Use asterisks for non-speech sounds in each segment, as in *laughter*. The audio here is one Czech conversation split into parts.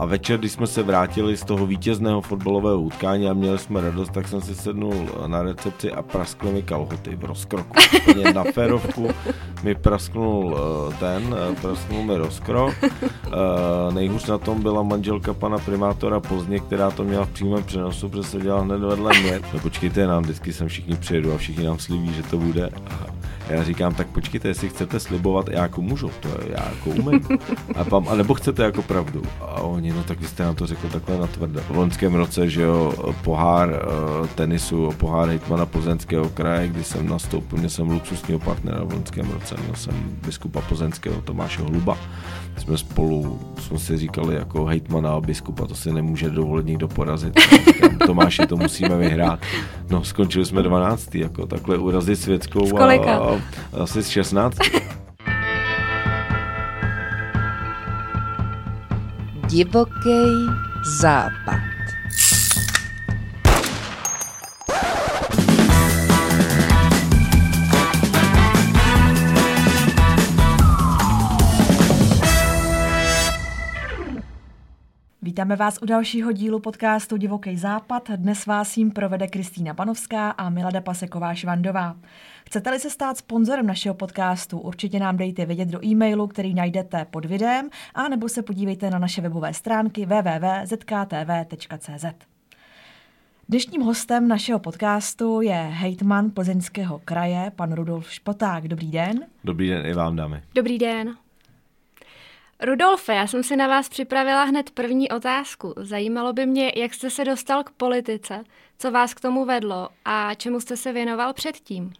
a večer, když jsme se vrátili z toho vítězného fotbalového utkání a měli jsme radost, tak jsem si sednul na recepci a praskly mi kalhoty v rozkroku. Úplně na férovku mi prasknul eh, ten, eh, prasknul mi rozkrok. Uh, nejhůř na tom byla manželka pana primátora Pozdně, která to měla v přímém přenosu, protože se dělala hned vedle mě. *laughs* No počkejte nám, vždycky sem všichni přijedu a všichni nám slíbí, že to bude. A já říkám, tak počkejte, jestli chcete slibovat, já jako můžu, to je, já jako umím. A, pam, a nebo chcete jako pravdu. A oni, no tak vy jste nám to řekl takhle na tvrdo. V loňském roce, že jo, pohár uh, tenisu, pohár hejtmana Plzeňského kraje, kdy jsem nastoupil, měl jsem luxusního partnera v loňském roce, měl jsem biskupa Plzeňského Tomáše Hluba. Jsme spolu, jsme si říkali jako hejtmana a biskupa, to si nemůže dovolit nikdo porazit. Říkám, *laughs* Tomáši, to musíme vyhrát. No, skončili jsme 12. jako takhle urazit světskou a, a asi z 16. Divoký západ. Vítáme vás u dalšího dílu podcastu Divoký západ. Dnes vás jim provede Kristýna Panovská a Milada Paseková-Švandová. Chcete-li se stát sponzorem našeho podcastu, určitě nám dejte vědět do e-mailu, který najdete pod videem, a nebo se podívejte na naše webové stránky www.zktv.cz. Dnešním hostem našeho podcastu je hejtman plzeňského kraje, pan Rudolf Špoták. Dobrý den. Dobrý den i vám, dámy. Dobrý den. Rudolfe, já jsem si na vás připravila hned první otázku. Zajímalo by mě, jak jste se dostal k politice, co vás k tomu vedlo a čemu jste se věnoval předtím.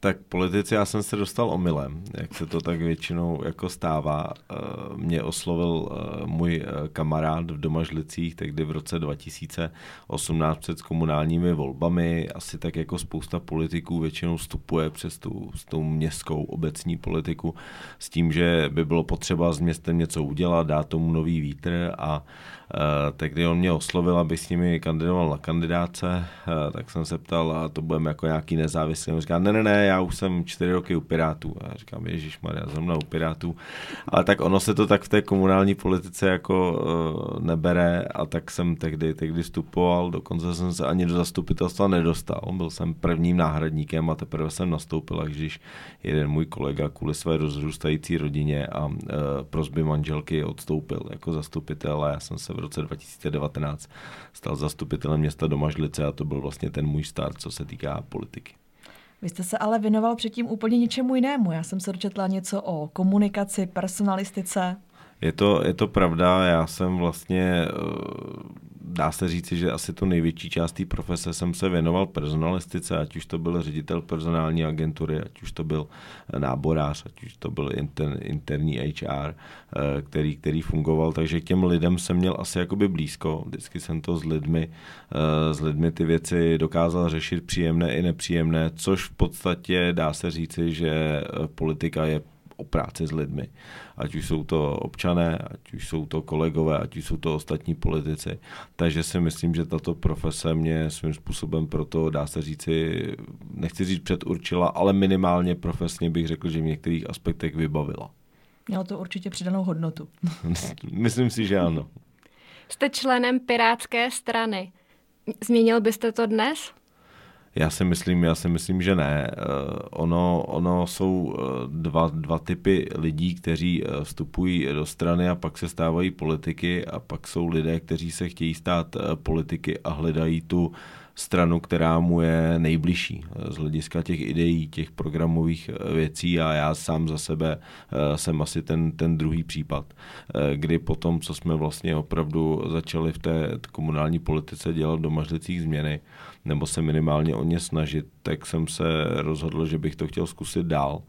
Tak politici já jsem se dostal omylem, jak se to tak většinou jako stává. Eh, mě oslovil eh, můj eh, kamarád v Domažlicích, tehdy v roce 2018 před komunálními volbami. Asi tak jako spousta politiků většinou vstupuje přes tu, tu městskou obecní politiku s tím, že by bylo potřeba s městem něco udělat, dát tomu nový vítr a tak kdy on mě oslovil, aby s nimi kandidoval na kandidáce, eh, tak jsem se ptal, a to budeme jako nějaký nezávislý. On říká, ne, ne, ne, já už jsem čtyři roky u Pirátů. A já říkám, Ježíš Maria, zrovna u Pirátů. Ale tak ono se to tak v té komunální politice jako uh, nebere a tak jsem tehdy, tehdy vstupoval, dokonce jsem se ani do zastupitelstva nedostal. Byl jsem prvním náhradníkem a teprve jsem nastoupil, když jeden můj kolega kvůli své rozrůstající rodině a uh, prozby manželky odstoupil jako zastupitel a já jsem se v roce 2019 stal zastupitelem města Domažlice a to byl vlastně ten můj start, co se týká politiky. Vy jste se ale věnoval předtím úplně něčemu jinému. Já jsem se dočetla něco o komunikaci, personalistice. Je to, je to pravda, já jsem vlastně, eh, dá se říci, že asi tu největší část té profese jsem se věnoval personalistice, ať už to byl ředitel personální agentury, ať už to byl náborář, ať už to byl inter, interní HR, eh, který, který fungoval, takže k těm lidem jsem měl asi jakoby blízko, vždycky jsem to s lidmi, eh, s lidmi ty věci dokázal řešit příjemné i nepříjemné, což v podstatě dá se říci, že politika je o práci s lidmi. Ať už jsou to občané, ať už jsou to kolegové, ať už jsou to ostatní politici. Takže si myslím, že tato profese mě svým způsobem proto, dá se říci, nechci říct předurčila, ale minimálně profesně bych řekl, že v některých aspektech vybavila. Mělo to určitě přidanou hodnotu. *laughs* myslím si, že ano. Jste členem Pirátské strany. Změnil byste to dnes? Já si myslím, já si myslím, že ne. Eh, ono, ono jsou eh, dva, dva typy lidí, kteří eh, vstupují do strany a pak se stávají politiky a pak jsou lidé, kteří se chtějí stát politiky a hledají tu stranu, která mu je nejbližší z hlediska těch ideí, těch programových věcí a já sám za sebe jsem asi ten, ten druhý případ, kdy potom, co jsme vlastně opravdu začali v té komunální politice dělat domažlicích změny, nebo se minimálně o ně snažit, tak jsem se rozhodl, že bych to chtěl zkusit dál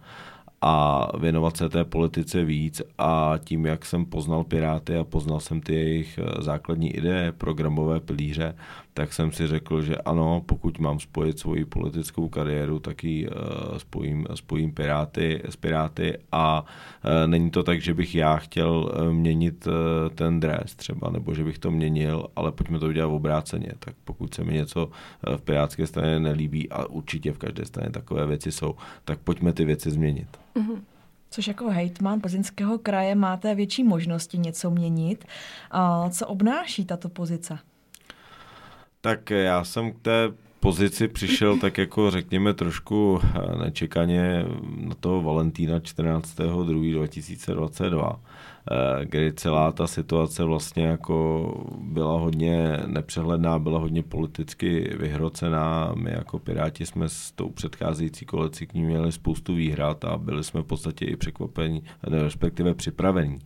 a věnovat se té politice víc. A tím, jak jsem poznal Piráty a poznal jsem ty jejich eh, základní ideje, programové pilíře, tak jsem si řekl, že ano, pokud mám spojit svoji politickou kariéru, tak ji uh, spojím, spojím Piráty, s Piráty a uh, není to tak, že bych já chtěl uh, měnit ten dres třeba, nebo že bych to měnil, ale pojďme to udělat obráceně. Tak pokud se mi něco v Pirátské straně nelíbí, a určitě v každé straně takové věci jsou, tak pojďme ty věci změnit. Mm-hmm. Což jako hejtman Plzeňského kraje máte větší možnosti něco měnit. Co obnáší tato pozice? Tak já jsem k té pozici přišel tak jako řekněme trošku eh, nečekaně na toho Valentína 14.2.2022, eh, kdy celá ta situace vlastně jako byla hodně nepřehledná, byla hodně politicky vyhrocená. My jako Piráti jsme s tou předcházející koalicí k ní měli spoustu výhrad a byli jsme v podstatě i překvapení, respektive připravení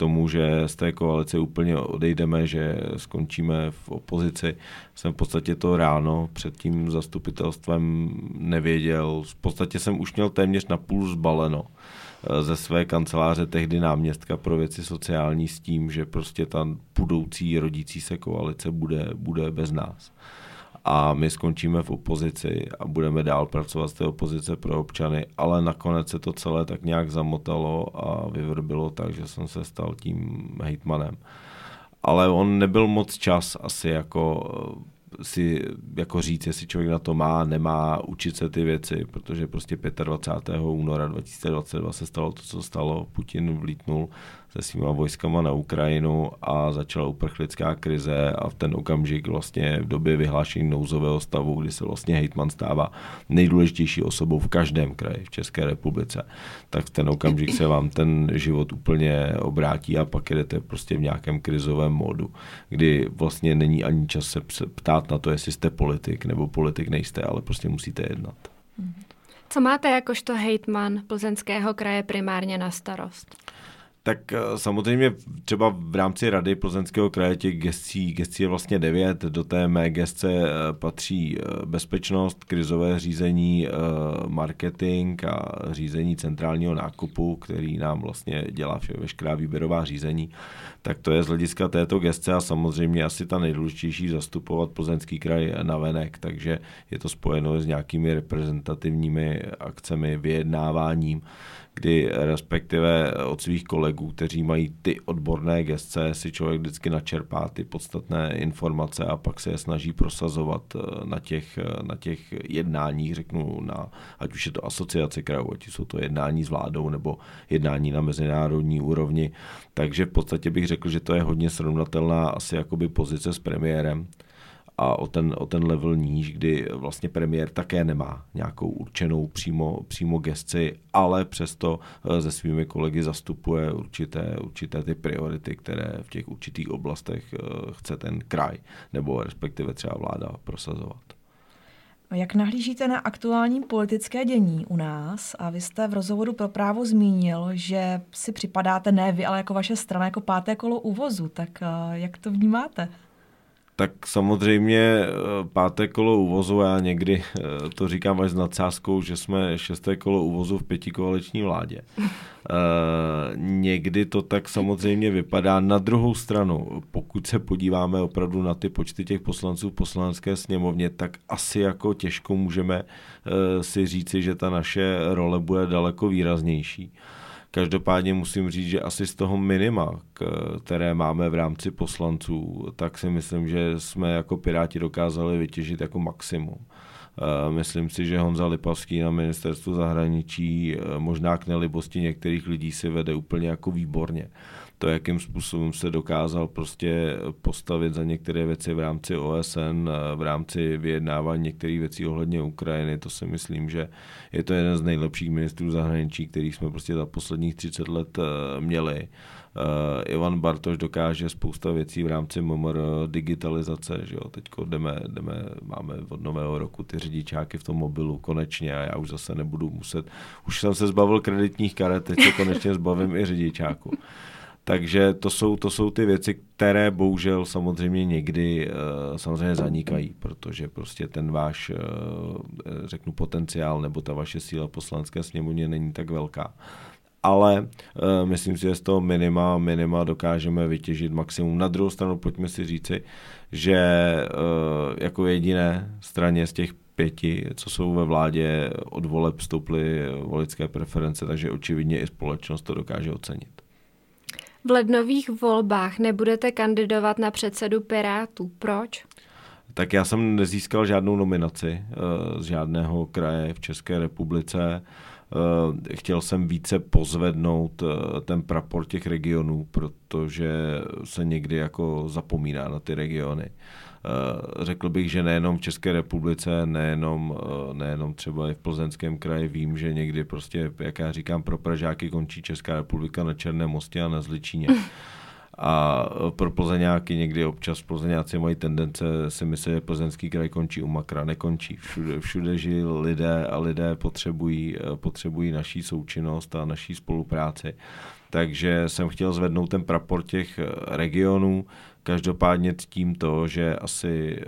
tomu, že z té koalice úplně odejdeme, že skončíme v opozici. Jsem v podstatě to ráno před tím zastupitelstvem nevěděl. V podstatě jsem už měl téměř na půl zbaleno eh, ze své kanceláře tehdy náměstka pro věci sociální s tím, že prostě ta budoucí rodící se koalice bude, bude bez nás a my skončíme v opozici a budeme dál pracovat z té opozice pro občany, ale nakonec se to celé tak nějak zamotalo a vyvrbilo tak, že jsem se stal tím hejtmanem. Ale on nebyl moc čas asi jako si jako říct, jestli člověk na to má, nemá, učit se ty věci, protože prostě 25. února 2022 se stalo to, co stalo. Putin vlítnul se svýma vojskama na Ukrajinu a začala uprchlická krize a v ten okamžik vlastně v době vyhlášení nouzového stavu, kdy se vlastně hejtman stává nejdůležitější osobou v každém kraji v České republice, tak v ten okamžik se vám ten život úplně obrátí a pak jedete prostě v nějakém krizovém módu, kdy vlastně není ani čas se ptát na to, jestli jste politik nebo politik nejste, ale prostě musíte jednat. Co máte jakožto hejtman Plzeňského kraje primárně na starost? Tak eh, samozřejmě třeba v rámci Rady Plzeňského kraje těch gestcí, gestcí je vlastně devět. Do té mé gestce eh, patří eh, bezpečnost, krizové řízení, marketing a řízení centrálního nákupu, který nám vlastně dělá vše, veškerá výběrová řízení. Tak to je z hlediska této gestce a samozřejmě asi ta nejdůležitější zastupovat Plzeňský kraj na venek, takže je to spojeno s nějakými reprezentativními akcemi, vyjednáváním kdy respektive od svých kolegů, kteří mají ty odborné gestce, si člověk vždycky načerpá ty podstatné informace a pak se je snaží prosazovat eh, na těch, eh, na těch jednáních, řeknu, na, ať už je to asociace krajů, ať jsou to jednání s vládou nebo jednání na mezinárodní úrovni. Takže v podstatě bych řekl, že to je hodně srovnatelná asi jakoby pozice s premiérem a o ten, o ten level níž, kdy vlastně premiér také nemá nějakou určenou přímo, přímo gesci, ale přesto eh, se svými kolegy zastupuje určité, určité ty priority, které v těch určitých oblastech eh, chce ten kraj nebo respektive třeba vláda prosazovat. Jak nahlížíte na aktuální politické dění u nás? A vy jste v rozhovoru pro právo zmínil, že si připadáte ne vy, ale jako vaše strana jako páté kolo uvozu. Tak eh, jak to vnímáte? Tak samozřejmě eh, páté kolo uvozu, já někdy eh, to říkám až s nadsázkou, že jsme šesté kolo uvozu v pětikoaliční vládě. Uh, někdy to tak samozřejmě vypadá. Na druhou stranu, pokud se podíváme opravdu na ty počty těch poslanců v poslanecké sněmovně, tak asi jako těžko můžeme si říci, že ta naše role bude daleko výraznější. Každopádně musím říct, že asi z toho minima, které máme v rámci poslanců, tak si myslím, že jsme jako Piráti dokázali vytěžit jako maximum. Eh, myslím si, že Honza Lipavský na ministerstvu zahraničí eh, možná k nelibosti některých lidí si vede úplně jako výborně to, jakým způsobem se dokázal prostě postavit za některé věci v rámci OSN, v rámci vyjednávání některých věcí ohledně Ukrajiny, to si myslím, že je to jeden z nejlepších ministrů zahraničí, který jsme prostě za posledních 30 let eh, měli. Uh, Ivan Bartoš dokáže spousta věcí v rámci MMR digitalizace, že jo, teďko jdeme, jdeme, máme od nového roku ty řidičáky v tom mobilu konečně a já už zase nebudu muset, už jsem se zbavil kreditních karet, teď se konečně zbavím i řidičáku. Takže to jsou, to jsou ty věci, které bohužel samozřejmě někdy uh, samozřejmě zanikají, protože prostě ten váš, uh, řeknu, potenciál nebo ta vaše síla poslanské sněmovně není tak velká. Ale uh, myslím si, že z toho minima, minima dokážeme vytěžit maximum. Na druhou stranu pojďme si říci, že uh, jako jediné straně z těch pěti, co jsou ve vládě, od voleb vstoupily volické preference, takže očividně i společnost to dokáže ocenit. V lednových volbách nebudete kandidovat na předsedu Pirátů. Proč? Tak já jsem nezískal žádnou nominaci uh, z žádného kraje v České republice. chtěl jsem více pozvednout ten prapor těch regionů, protože se někdy jako zapomíná na ty regiony. Eh, řekl bych, že nejenom v České republice, nejenom, eh, nejenom třeba i v Plzeňském kraji, vím, že někdy prostě, jak já říkám, pro Pražáky končí Česká republika na Černém mostě a na Zličíně. *laughs* A pro Plzeňáky někdy občas Plzeňáci mají tendence si myslet, že Plzeňský kraj končí u Makra. Nekončí. Všude, všude žijí lidé a lidé potřebují, eh, potřebují naší součinnost a naší spolupráci. Takže jsem chtěl zvednout ten prapor těch regionů, Každopádně ctím to, že asi eh,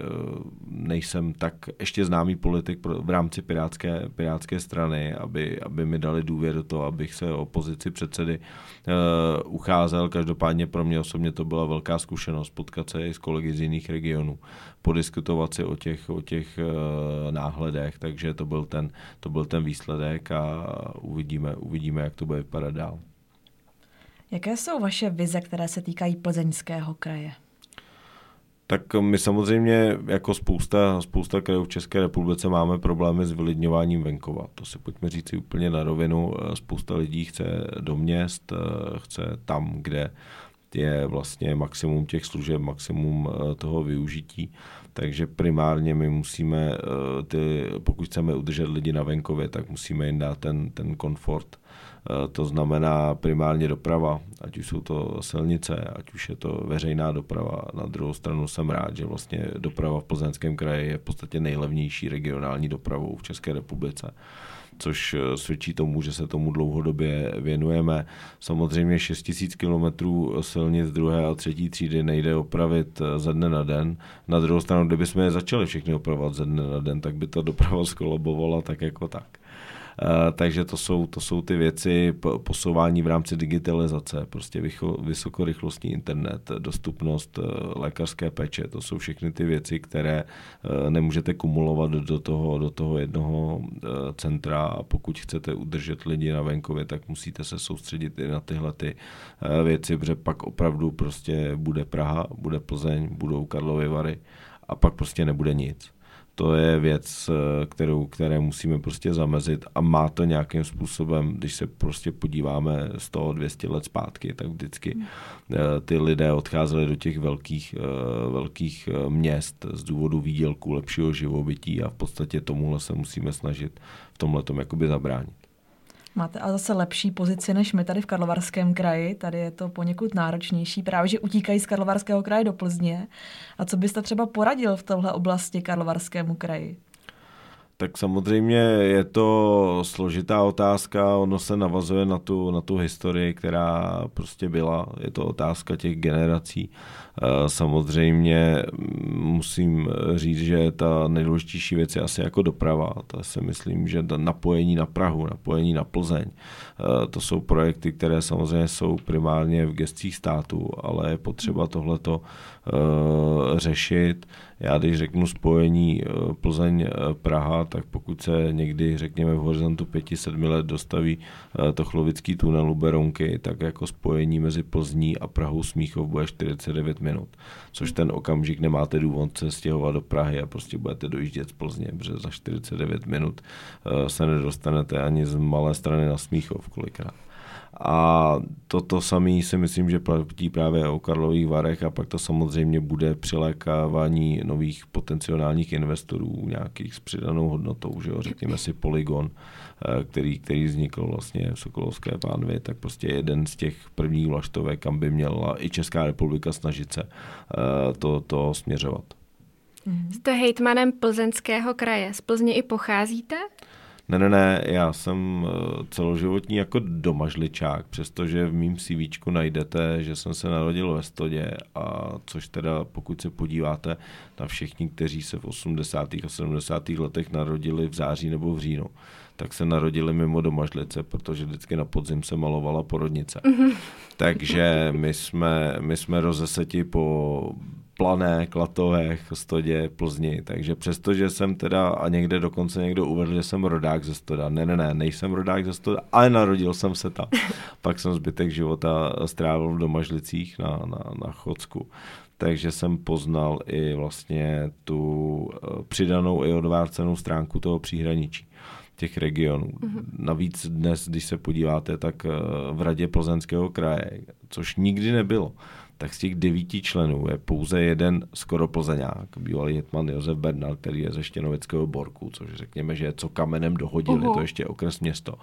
nejsem tak ještě známý politik v rámci pirátské, pirátské strany, aby, aby mi dali důvěru to, abych se o pozici předsedy uh, ucházel. Každopádně pro mě osobně to byla velká zkušenost potkat se i s kolegy z jiných regionů, podiskutovat si o těch, o těch uh, náhledech, takže to byl, ten, to byl ten výsledek a uvidíme, uvidíme, jak to bude vypadat dál. Jaké jsou vaše vize, které se týkají plzeňského kraje? Tak my samozřejmě jako spousta, spousta krajů v České republice máme problémy s vylidňováním venkova. To si pojďme říct úplně na rovinu. Spousta lidí chce do měst, chce tam, kde je vlastně maximum těch služeb, maximum eh, toho využití. Takže primárně my musíme, eh, ty, pokud chceme udržet lidi na venkově, tak musíme jim dát ten, ten komfort to znamená primárně doprava, ať už jsou to silnice, ať už je to veřejná doprava. Na druhou stranu jsem rád, že vlastně doprava v Plzeňském kraji je v podstatě nejlevnější regionální dopravou v České republice což eh, svědčí tomu, že se tomu dlouhodobě věnujeme. Samozřejmě 6 000 km silnic druhé a třetí třídy nejde opravit eh, ze dne na den. Na druhou stranu, kdybychom je začali všechny opravovat ze dne na den, tak by ta doprava skolabovala tak jako tak. Eh, takže to jsou, to jsou ty věci posouvání v rámci digitalizace, prostě vysokorychlostní internet, dostupnost eh, lékařské péče, to jsou všechny ty věci, které eh, nemůžete kumulovat do toho, do toho jednoho centra. A pokud chcete udržet lidi na venkově, tak musíte se soustředit i na tyhle ty věci, protože pak opravdu prostě bude Praha, bude Plzeň, budou Karlovy Vary a pak prostě nebude nic to je věc, eh, kterou, které musíme prostě zamezit a má to nějakým způsobem, když se prostě podíváme 100-200 let zpátky, tak vždycky hmm. eh, ty lidé odcházeli do těch velkých, eh, velkých měst z důvodu výdělku, lepšího živobytí a v podstatě tomuhle se musíme snažit v tomhle jakoby zabránit. Máte ale zase lepší pozici než my tady v Karlovarském kraji. Tady je to poněkud náročnější, právě že utíkají z Karlovarského kraje do Plzně. A co byste třeba poradil v téhle oblasti Karlovarskému kraji? Tak samozřejmě je to složitá otázka, ono se navazuje na tu, na tu historii, která prostě byla. Je to otázka těch generací. Eh, samozřejmě musím říct, že ta nejdůležitější věc je asi jako doprava. To si myslím, že napojení na Prahu, napojení na Plzeň, eh, to jsou projekty, které samozřejmě jsou primárně v gestích státu, ale je potřeba tohleto uh, řešit. Já když řeknu spojení Plzeň-Praha, tak pokud se někdy, řekněme, v horizontu 5-7 let dostaví uh, to chlovický tunel u Berounky, tak jako spojení mezi Plzní a Prahou Smíchov bude 49 minut, což ten okamžik nemáte důvod se stěhovat do Prahy a prostě budete dojíždět z Plzně, protože za 49 minut se nedostanete ani z malé strany na Smíchov kolikrát. A toto samé si myslím, že platí právě o Karlových Varech a pak to samozřejmě bude přilékávání nových potenciálních investorů, nějakých s přidanou hodnotou, že jo, řekněme si Polygon, eh, který, který vznikl vlastně v Sokolovské pánvi, tak prostě jeden z těch prvních vlaštovek, kam by měla i Česká republika snažit se eh, to, to směřovat. Jste hejtmanem plzeňského kraje. Z Plzně i pocházíte? Ne, ne, ne, já jsem eh, celoživotní jako domažličák, přestože v mým CV najdete, že jsem se narodil ve Stodě, a což teda pokud se podíváte na všichni, kteří se v 80. a 70. letech narodili v září nebo v říjnu, tak se narodili mimo domažlice, protože vždycky na podzim se malovala porodnice. Mm-hmm. Takže my jsme, my jsme rozeseti po Plané, Klatové, Chostodě, Plzni, takže přestože jsem teda a někde dokonce někdo uvedl, že jsem rodák ze Stoda, ne, ne, ne, nejsem rodák ze Stoda, ale narodil jsem se tam. *laughs* Pak jsem zbytek života strávil v Domažlicích na, na, na Chodsku takže jsem poznal i vlastně tu eh, přidanou i odvárcenou stránku toho příhraničí těch regionů. Mm-hmm. Navíc dnes, když se podíváte, tak v radě plzeňského kraje, což nikdy nebylo, tak z těch devíti členů je pouze jeden skoro plzeňák, bývalý hitman Josef Bernal, který je ze Štěnovického Borku, což řekněme, že je co kamenem dohodili, uh-huh. to ještě okres město.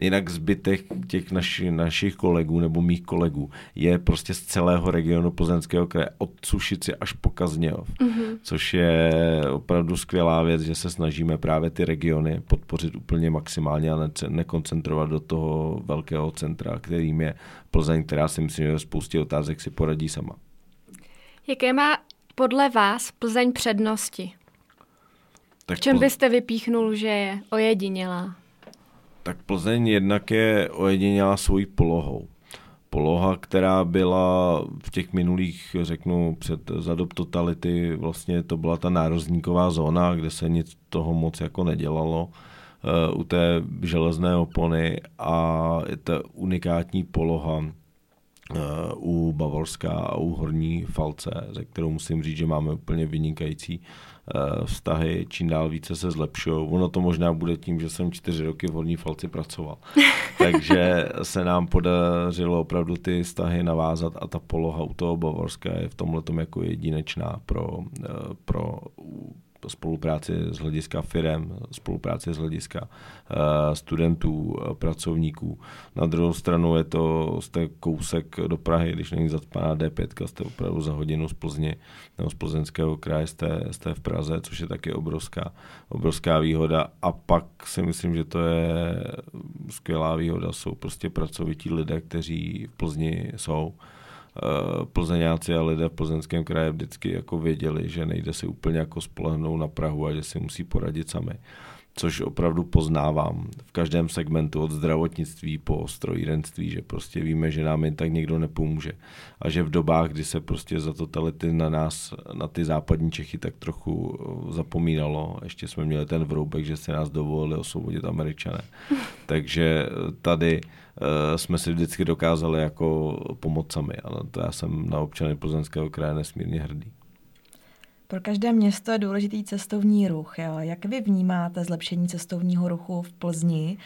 Jinak zbytek těch naši, našich kolegů nebo mých kolegů je prostě z celého regionu Plzeňského kraje, od Sušici až po Kazněv, mm-hmm. což je opravdu skvělá věc, že se snažíme právě ty regiony podpořit úplně maximálně a ne- nekoncentrovat do toho velkého centra, kterým je Plzeň, která si myslím, že spoustě otázek si poradí sama. Jaké má podle vás Plzeň přednosti? Tak v čem byste vypíchnul, že je ojedinělá? Tak Plzeň jednak je ojedinělá svojí polohou. Poloha, která byla v těch minulých, řeknu, před za dob totality, vlastně to byla ta nározdníková zóna, kde se nic toho moc jako nedělalo uh, u té železné opony a je ta unikátní poloha uh, u Bavorska a u Horní Falce, ze kterou musím říct, že máme úplně vynikající Eh, vztahy čím dál více se zlepšují. Ono to možná bude tím, že jsem čtyři roky v Horní Falci pracoval. *laughs* Takže se nám podařilo opravdu ty vztahy navázat a ta poloha u toho Bavorska je v tomhle jako jedinečná pro, eh, pro spolupráci z hlediska firem, spolupráci z hlediska uh, studentů, uh, pracovníků. Na druhou stranu je to, jste kousek do Prahy, když není zacpaná D5, jste opravdu za hodinu z Plzně nebo z plzeňského kraje, jste, jste v Praze, což je taky obrovská, obrovská výhoda. A pak si myslím, že to je skvělá výhoda, jsou prostě pracovití lidé, kteří v Plzni jsou Eh, plzeňáci a lidé v plzeňském kraji vždycky jako věděli, že nejde si úplně jako spolehnout na Prahu a že si musí poradit sami což opravdu poznávám v každém segmentu od zdravotnictví po strojírenství, že prostě víme, že nám jen tak někdo nepomůže. A že v dobách, kdy se prostě za totality na nás, na ty západní Čechy tak trochu eh, zapomínalo, ještě jsme měli ten vroubek, že se nás dovolili osvobodit američané. *laughs* Takže eh, tady uh, jsme si vždycky dokázali jako pomoct sami. A to já jsem na občany Plzeňského kraje nesmírně hrdý. Pro každé město je důležitý cestovní ruch. Jak vy vnímáte zlepšení cestovního ruchu v Plzni?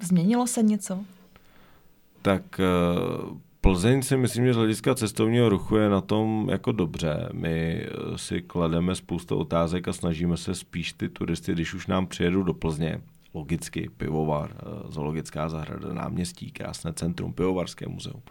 Změnilo se něco? Tak eh, Plzeň si myslím, že z hlediska cestovního ruchu je na tom jako dobře. My eh, si klademe spoustu otázek a snažíme se spíš ty turisty, když už nám přijedou do Plzně, logicky pivovar, eh, zoologická zahrada, náměstí, krásné centrum, pivovarské muzeum,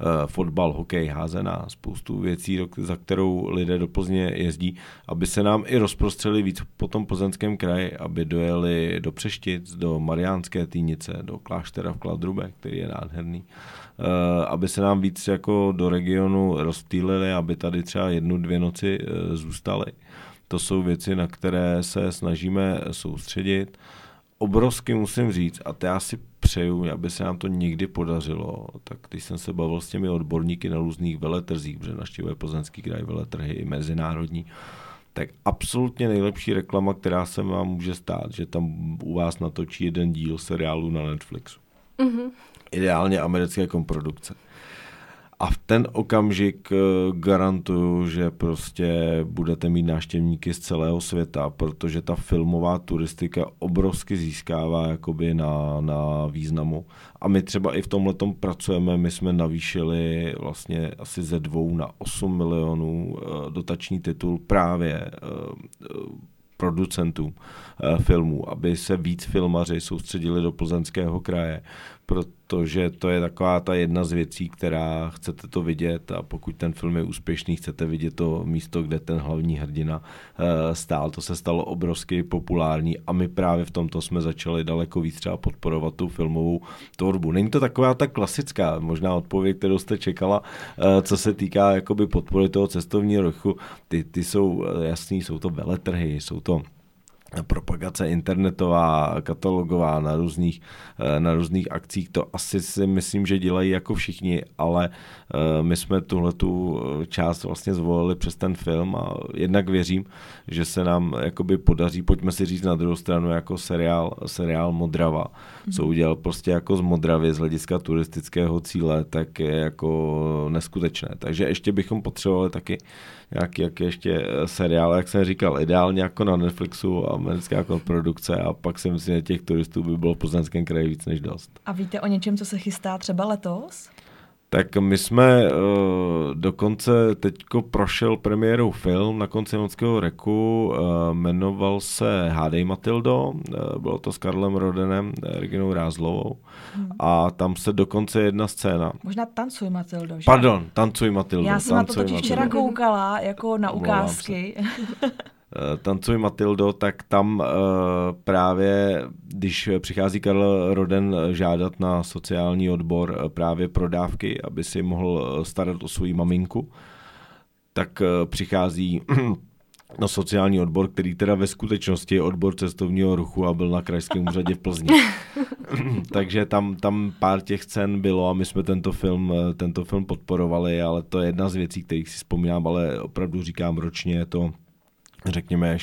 Eh, fotbal, hokej, házená, spoustu věcí, za kterou lidé do Plzně jezdí, aby se nám i rozprostřeli víc po tom plzeňském kraji, aby dojeli do Přeštic, do Mariánské týnice, do kláštera v Kladrube, který je nádherný, eh, aby se nám víc jako do regionu rozptýlili, aby tady třeba jednu, dvě noci zůstali. To jsou věci, na které se snažíme soustředit obrovsky musím říct, a to já si přeju, aby se nám to někdy podařilo, tak když jsem se bavil s těmi odborníky na různých veletrzích, protože naštěvuje Plzeňský kraj veletrhy i mezinárodní, tak absolutně nejlepší reklama, která se vám může stát, že tam u vás natočí jeden díl seriálu na Netflixu. Mm-hmm. Ideálně americké komprodukce. A v ten okamžik eh, garantuju, že prostě budete mít návštěvníky z celého světa, protože ta filmová turistika obrovsky získává jakoby na, na významu. A my třeba i v tomhle pracujeme, my jsme navýšili vlastně asi ze dvou na 8 milionů eh, dotační titul právě eh, producentům filmů, aby se víc filmaři soustředili do plzeňského kraje, protože to je taková ta jedna z věcí, která chcete to vidět a pokud ten film je úspěšný, chcete vidět to místo, kde ten hlavní hrdina eh, stál. To se stalo obrovsky populární a my právě v tomto jsme začali daleko víc třeba podporovat tu filmovou tvorbu. Není to taková ta klasická možná odpověď, kterou jste čekala, eh, co se týká jakoby podpory toho cestovního ruchu. Ty, ty jsou eh, jasný, jsou to veletrhy, jsou to propagace internetová, katalogová na různých, eh, na různých akcích, to asi si myslím, že dělají jako všichni, ale eh, my jsme tuhle tu eh, část vlastně zvolili přes ten film a jednak věřím, že se nám jakoby podaří, pojďme si říct na druhou stranu, jako seriál, seriál Modrava, mm. co udělal prostě jako z Modravy z hlediska turistického cíle, tak je jako neskutečné. Takže ještě bychom potřebovali taky nějaký jak ještě seriál, jak jsem říkal, ideálně jako na Netflixu, americká produkce a pak si myslím, že těch turistů by bylo v Plzeňském kraji víc než dost. A víte o něčem, co se chystá třeba letos? Tak my jsme uh, dokonce teďko prošel premiérou film na konci loňského roku, uh, jmenoval se Hádej Matildo, uh, bylo to s Karlem Rodenem, Reginou Rázlovou hmm. a tam se dokonce jedna scéna. Možná Tancuj Matildo, že? Pardon, Tancuj Matildo. Já jsem na to totiž včera koukala jako na ukázky. *laughs* Eh, Tancuj Matildo, tak tam uh, právě, když přichází Karl Roden žádat na sociální odbor právě pro dávky, aby si mohl starat o svou maminku, tak přichází *clears throat* na sociální odbor, který teda ve skutečnosti je odbor cestovního ruchu a byl na krajském úřadě v Plzni. *laughs* *clears throat* Takže tam, tam pár těch scén bylo a my jsme tento film, tento film podporovali, ale to je jedna z věcí, kterých si vzpomínám, ale opravdu říkám ročně je to řekněme,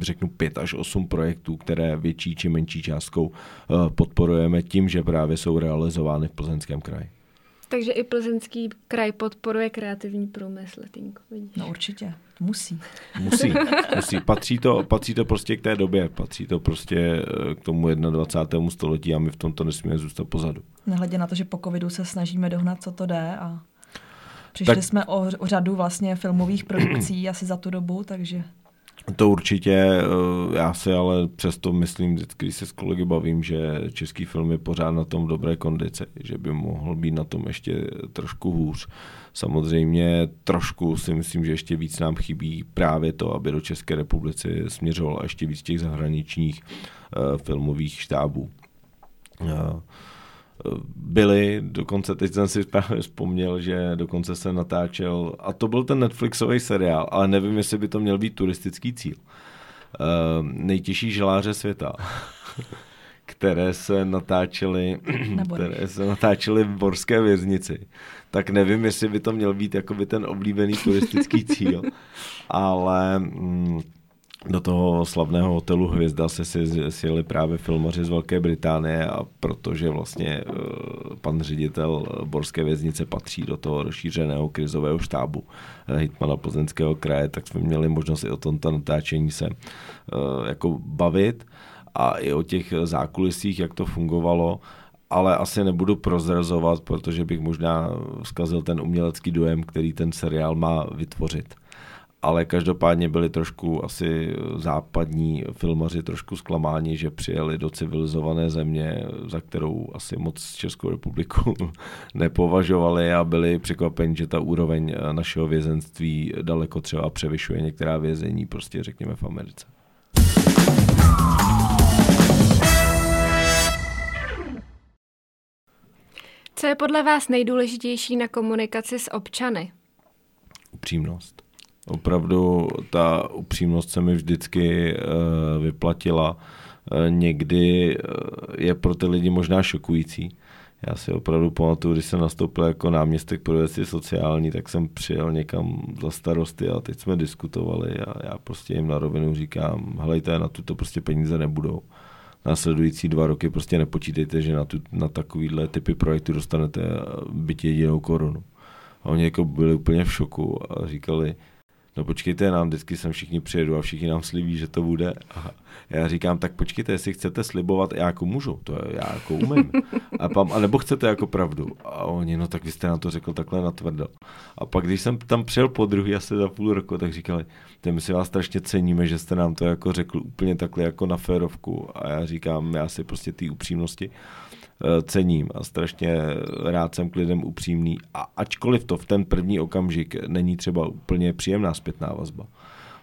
řeknu pět až osm projektů, které větší či menší částkou eh, podporujeme tím, že právě jsou realizovány v Plzeňském kraji. Takže i plzeňský kraj podporuje kreativní průmysl, Tinko, No určitě, musí. Musí, *laughs* musí. Patří to, patří to prostě k té době, patří to prostě eh, k tomu 21. století a my v tomto nesmíme zůstat pozadu. Nehledě na to, že po covidu se snažíme dohnat, co to jde a přišli tak... jsme o, o řadu vlastně filmových produkcí asi za tu dobu, takže... To určitě, eh, já si ale přesto myslím, když se s kolegy bavím, že český film je pořád na tom v dobré kondici, že by mohl být na tom ještě trošku hůř. Samozřejmě trošku si myslím, že ještě víc nám chybí právě to, aby do České republiky směřoval ještě víc těch zahraničních uh, filmových štábů. Uh, byli, dokonce teď jsem si právě vzpomněl, že dokonce se natáčel, a to byl ten Netflixový seriál, ale nevím, jestli by to měl být turistický cíl. Uh, nejtěžší želáře světa, *laughs* které se natáčely, *clears throat* které se natáčely v Borské věznici. Tak nevím, jestli by to měl být jakoby ten oblíbený turistický *laughs* cíl, ale mm, do toho slavného hotelu Hvězda se sjeli právě filmaři z Velké Británie a protože vlastně eh, pan ředitel Borské věznice patří do toho rozšířeného krizového štábu eh, hitmana Plzeňského kraje, tak jsme měli možnost i o tomto natáčení se eh, jako bavit a i o těch zákulisích, jak to fungovalo. Ale asi nebudu prozrazovat, protože bych možná zkazil ten umělecký dojem, který ten seriál má vytvořit ale každopádně byli trošku asi západní filmaři trošku zklamáni, že přijeli do civilizované země, za kterou asi moc Českou republiku *laughs* nepovažovali a byli překvapeni, že ta úroveň našeho vězenství daleko třeba převyšuje některá vězení, prostě řekněme v Americe. Co je podle vás nejdůležitější na komunikaci s občany? Upřímnost Opravdu ta upřímnost se mi vždycky uh, vyplatila. Uh, někdy uh, je pro ty lidi možná šokující. Já si opravdu pamatuju, když jsem nastoupil jako náměstek pro věci sociální, tak jsem přijel někam za starosty a teď jsme diskutovali a já prostě jim na rovinu říkám, helejte, na tuto prostě peníze nebudou. Následující dva roky prostě nepočítejte, že na, tu, na takovýhle typy projektu dostanete byť jedinou korunu. A oni jako byli úplně v šoku a říkali, no počkejte, nám vždycky sem všichni přijedu a všichni nám slibí, že to bude. A já říkám, tak počkejte, jestli chcete slibovat, já jako můžu, to já jako umím. A, pam, a nebo chcete jako pravdu. A oni, no tak vy jste nám to řekl takhle natvrdo. A pak, když jsem tam přijel po druhý asi za půl roku, tak říkali, my si vás strašně ceníme, že jste nám to jako řekl úplně takhle jako na férovku. A já říkám, já si prostě ty upřímnosti cením a strašně rád jsem k lidem upřímný. A ačkoliv to v ten první okamžik není třeba úplně příjemná zpětná vazba,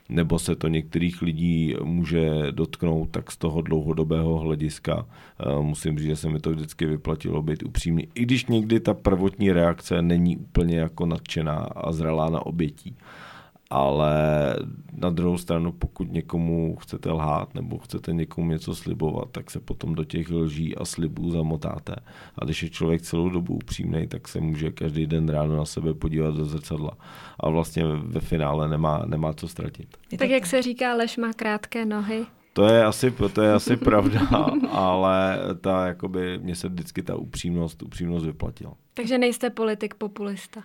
nebo se to některých lidí může dotknout, tak z toho dlouhodobého hlediska eh, musím říct, že se mi to vždycky vyplatilo být upřímný. I když někdy ta prvotní reakce není úplně jako nadšená a zralá na obětí ale na druhou stranu, pokud někomu chcete lhát nebo chcete někomu něco slibovat, tak se potom do těch lží a slibů zamotáte. A když je člověk celou dobu upřímný, tak se může každý den ráno na sebe podívat do zrcadla a vlastně ve finále nemá, nemá co ztratit. Tak jak se říká, lež má krátké nohy. To je asi, to je asi pravda, *laughs* ale ta, jakoby, mě se vždycky ta upřímnost, upřímnost vyplatila. Takže nejste politik populista?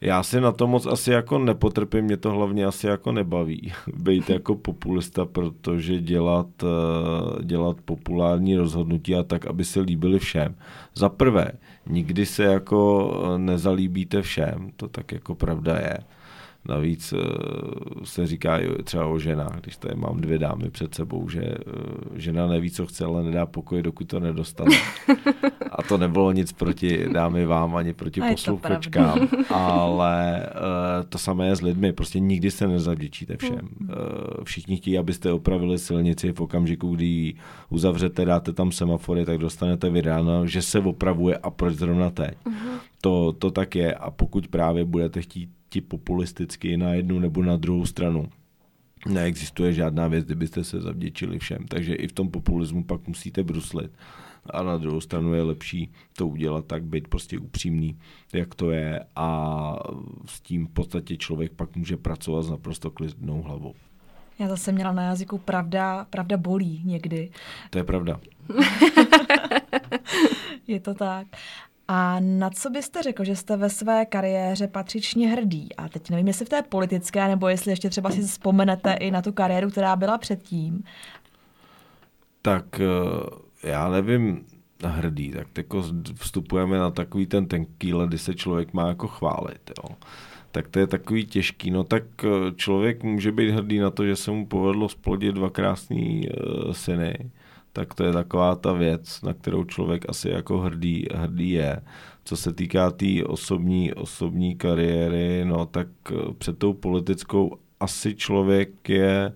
Já si na to moc asi jako nepotrpím, mě to hlavně asi jako nebaví *laughs* být jako populista, protože dělat, eh, dělat populární rozhodnutí a tak, aby se líbili všem. Za prvé, nikdy se jako nezalíbíte všem, to tak jako pravda je. Navíc eh, se říká třeba o ženách, když tady mám dvě dámy před sebou, že eh, žena neví, co chce, ale nedá pokoj, dokud to nedostane. A to nebylo nic proti dámy vám, ani proti posluchačkám, *laughs* ale uh, to samé je s lidmi, prostě nikdy se nezavděčíte všem. Uh, všichni chtějí, abyste opravili silnici v okamžiku, kdy ji uzavřete, dáte tam semafory, tak dostanete vydáno, že se opravuje a proč zrovna teď. Uh-huh. To, to tak je a pokud právě budete chtít ti populisticky na jednu nebo na druhou stranu. Neexistuje žádná věc, kdybyste se zavděčili všem. Takže i v tom populismu pak musíte bruslit. A na druhou stranu je lepší to udělat tak, být prostě upřímný, jak to je a s tím v podstatě člověk pak může pracovat s naprosto klidnou hlavou. Já zase měla na jazyku pravda, pravda bolí někdy. To je pravda. *laughs* je to tak. A na co byste řekl, že jste ve své kariéře patřičně hrdý? A teď nevím, jestli v té politické, nebo jestli ještě třeba si vzpomenete i na tu kariéru, která byla předtím. Tak eh, já nevím, hrdý, tak jako vstupujeme na takový ten tenký let, kdy se člověk má jako chválit, jo. Tak to je takový těžký. No tak eh, člověk může být hrdý na to, že se mu povedlo splodit dva krásný uh, syny, tak to je taková ta věc, na kterou člověk asi jako hrdý, hrdý je. Co se týká té tý osobní, osobní kariéry, no tak eh, před tou politickou asi člověk je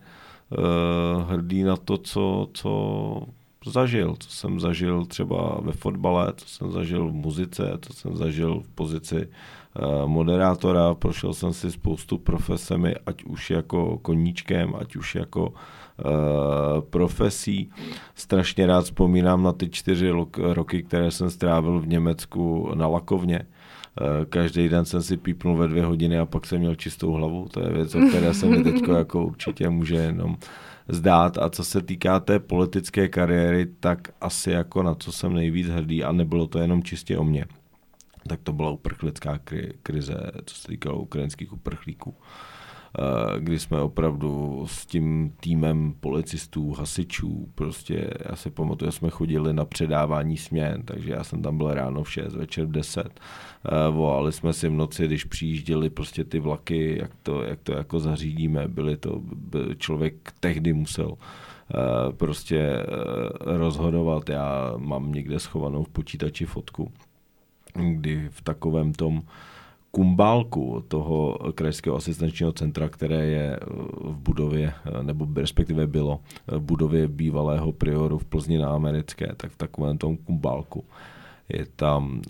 uh, hrdý na to, co, co zažil, co jsem zažil třeba ve fotbale, co jsem zažil v muzice, co jsem zažil v pozici uh, moderátora, prošel jsem si spoustu profesemi, ať už jako koníčkem, ať už jako Eh, profesí. Strašně rád vzpomínám na ty čtyři roky, které jsem strávil v Německu na lakovně. Eh, každý den jsem si pípnul ve dvě hodiny a pak jsem měl čistou hlavu. To je věc, o které se mi teď *laughs* jako určitě může jenom zdát. A co se týká té politické kariéry, tak asi jako na co jsem nejvíc hrdý a nebylo to jenom čistě o mě. Tak to byla uprchlická krize, co se týkalo ukrajinských uprchlíků. Eh, kdy jsme opravdu s tím týmem policistů, hasičů, prostě já si pamatuju, jsme chodili na předávání směn, takže já jsem tam byl ráno v 6, večer v 10. Eh, volali jsme si v noci, když přijížděli prostě ty vlaky, jak to, jak to jako zařídíme, byli to, člověk tehdy musel eh, prostě rozhodovat. Já mám někde schovanou v počítači fotku, kdy v takovém tom kumbálku toho krajského asistenčního centra, které je eh, v budově, eh, nebo respektive bylo v budově bývalého prioru v Plzni na Americké, tak v takovém tom kumbálku je tam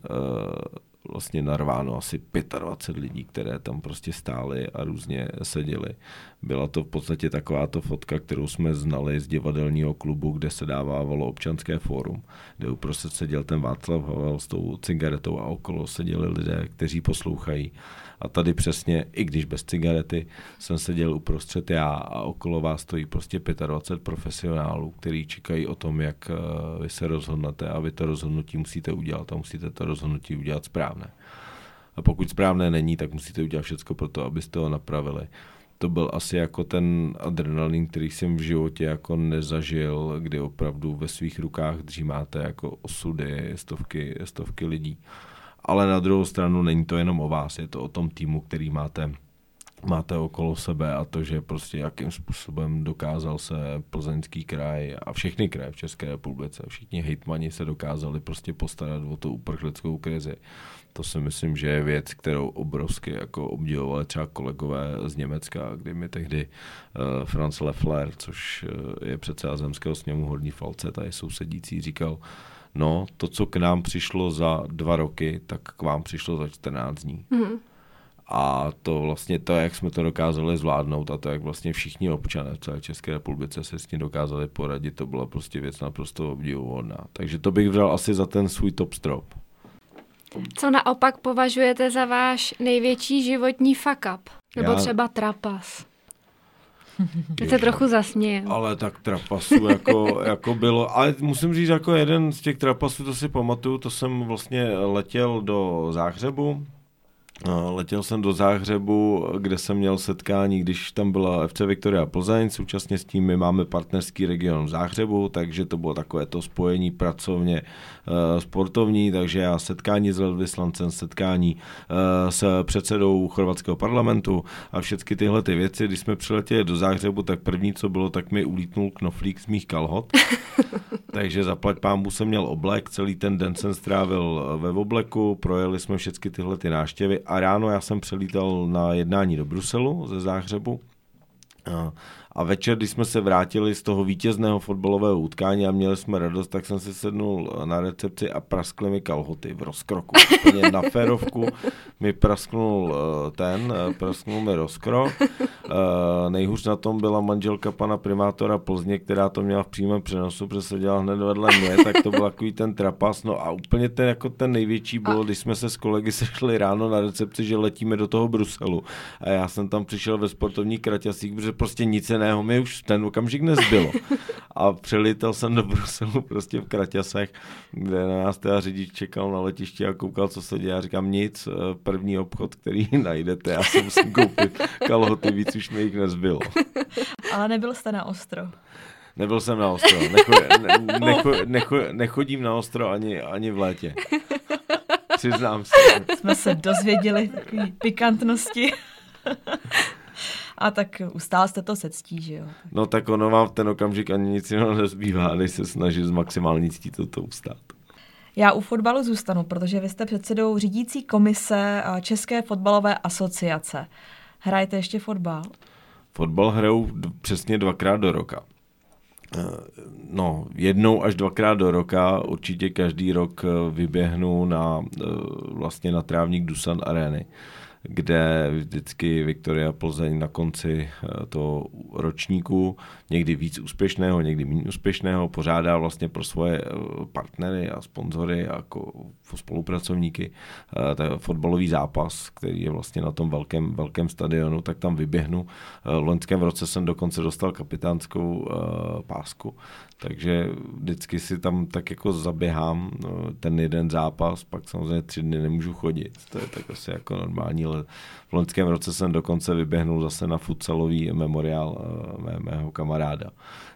vlastně narváno asi 25 lidí, které tam prostě stály a různě seděli. Byla to v podstatě takováto fotka, kterou jsme znali z divadelního klubu, kde se dávávalo občanské fórum, kde uprostřed seděl ten Václav Havel s tou cigaretou a okolo seděli lidé, kteří poslouchají. A tady přesně, i když bez cigarety, jsem seděl uprostřed já a okolo vás stojí prostě 25 profesionálů, kteří čekají o tom, jak eh, vy se rozhodnete a vy to rozhodnutí musíte udělat a musíte to rozhodnutí udělat správné. A pokud správné není, tak musíte udělat všechno pro to, abyste ho napravili to byl asi jako ten adrenalin, který jsem v životě jako nezažil, kdy opravdu ve svých rukách dřímáte jako osudy stovky, stovky lidí ale na druhou stranu není to jenom o vás, je to o tom týmu, který máte máte okolo sebe a to, že prostě jakým způsobem dokázal se plzeňský kraj a všechny kraje v České republice, všichni hejtmani se dokázali prostě postarat o tu uprchlickou krizi. To si myslím, že je věc, kterou obrovsky jako obdivovali třeba kolegové z Německa, kdy mi tehdy uh, Franz Leffler, což uh, je předseda zemského sněmu Horní Falce, tady sousedící, říkal, uh, no to, co k nám přišlo za dva roky, tak k vám přišlo za 14 dní. Mm. A to vlastně to, jak jsme to dokázali zvládnout a to, jak vlastně všichni občané v celé České republice se s tím dokázali poradit, to byla prostě věc naprosto obdivuhodná. Takže to bych vzal asi za ten svůj top strop. Co naopak považujete za váš největší životní fuck up? Nebo Já... třeba trapas? Teď se trochu zasměje. Ale tak trapasů jako, jako bylo, ale musím říct, jako jeden z těch trapasů, to si pamatuju, to jsem vlastně letěl do Záhřebu, Letěl jsem do Záhřebu, kde jsem měl setkání, když tam byla FC Viktoria Plzeň, současně s tím my máme partnerský region v Záhřebu, takže to bylo takové to spojení pracovně eh, sportovní, takže já setkání s velvyslancem, setkání eh, s předsedou chorvatského parlamentu a všechny tyhle ty věci. Když jsme přiletěli do Záhřebu, tak první, co bylo, tak mi ulítnul knoflík z mých kalhot. *laughs* takže zaplať pámbu jsem měl oblek, celý ten den jsem strávil eh, ve obleku, projeli jsme všechny tyhle ty náštěvy a ráno já jsem přelítal na jednání do Bruselu ze Záhřebu a večer, když jsme se vrátili z toho vítězného fotbalového utkání a měli jsme radost, tak jsem si sednul na recepci a praskly mi kalhoty v rozkroku. Úplně na férovku mi prasknul eh, ten, eh, prasknul mi rozkrok. Eh, nejhůř na tom byla manželka pana primátora Plzně, která to měla v přímém přenosu, protože se dělala hned vedle mě, tak to byl takový ten trapas. No a úplně ten, jako ten největší bylo, když jsme se s kolegy sešli ráno na recepci, že letíme do toho Bruselu. A já jsem tam přišel ve sportovní kraťasích, protože prostě nic ne jiného mi už ten okamžik nezbylo. A přelítal jsem do Bruselu prostě v Kraťasech, kde na nás teda řidič čekal na letišti a koukal, co se děje. Já říkám nic, eh, první obchod, který *laughs* najdete, já jsem musím koupit kalhoty, víc už mi jich nezbylo. *laughs* Ale nebyl jste na ostro. Nebyl jsem na ostro. Necho, ne, *laughs* necho, necho, nechodím na ostro ani, ani v létě. Přiznám se. Jsme se dozvěděli takové pikantnosti. A tak ustál jste to se ctí, že jo? No tak ono vám v ten okamžik ani nic jiného nezbývá, než se snažit z maximální ctí toto ustát. Já u fotbalu zůstanu, protože vy jste předsedou řídící komise České fotbalové asociace. Hrajete ještě fotbal? Fotbal hrajou přesně dvakrát do roka. Eh, no, jednou až dvakrát do roka určitě každý rok eh, vyběhnu na, eh, vlastně na trávník Dusan Areny kde vždycky Viktoria Plzeň na konci eh, toho ročníku, někdy víc úspěšného, někdy méně úspěšného, pořádá vlastně pro svoje eh, partnery a sponzory a jako spolupracovníky eh, fotbalový zápas, který je vlastně na tom velkém, velkém stadionu, tak tam vyběhnu. V loňském roce jsem dokonce dostal kapitánskou pásku, takže vždycky si tam tak jako zaběhám ten jeden zápas, pak samozřejmě tři dny nemůžu chodit. To je tak asi jako normální ale v loňském roce jsem dokonce vyběhnul zase na futsalový memoriál eh, mé, mého kamaráda.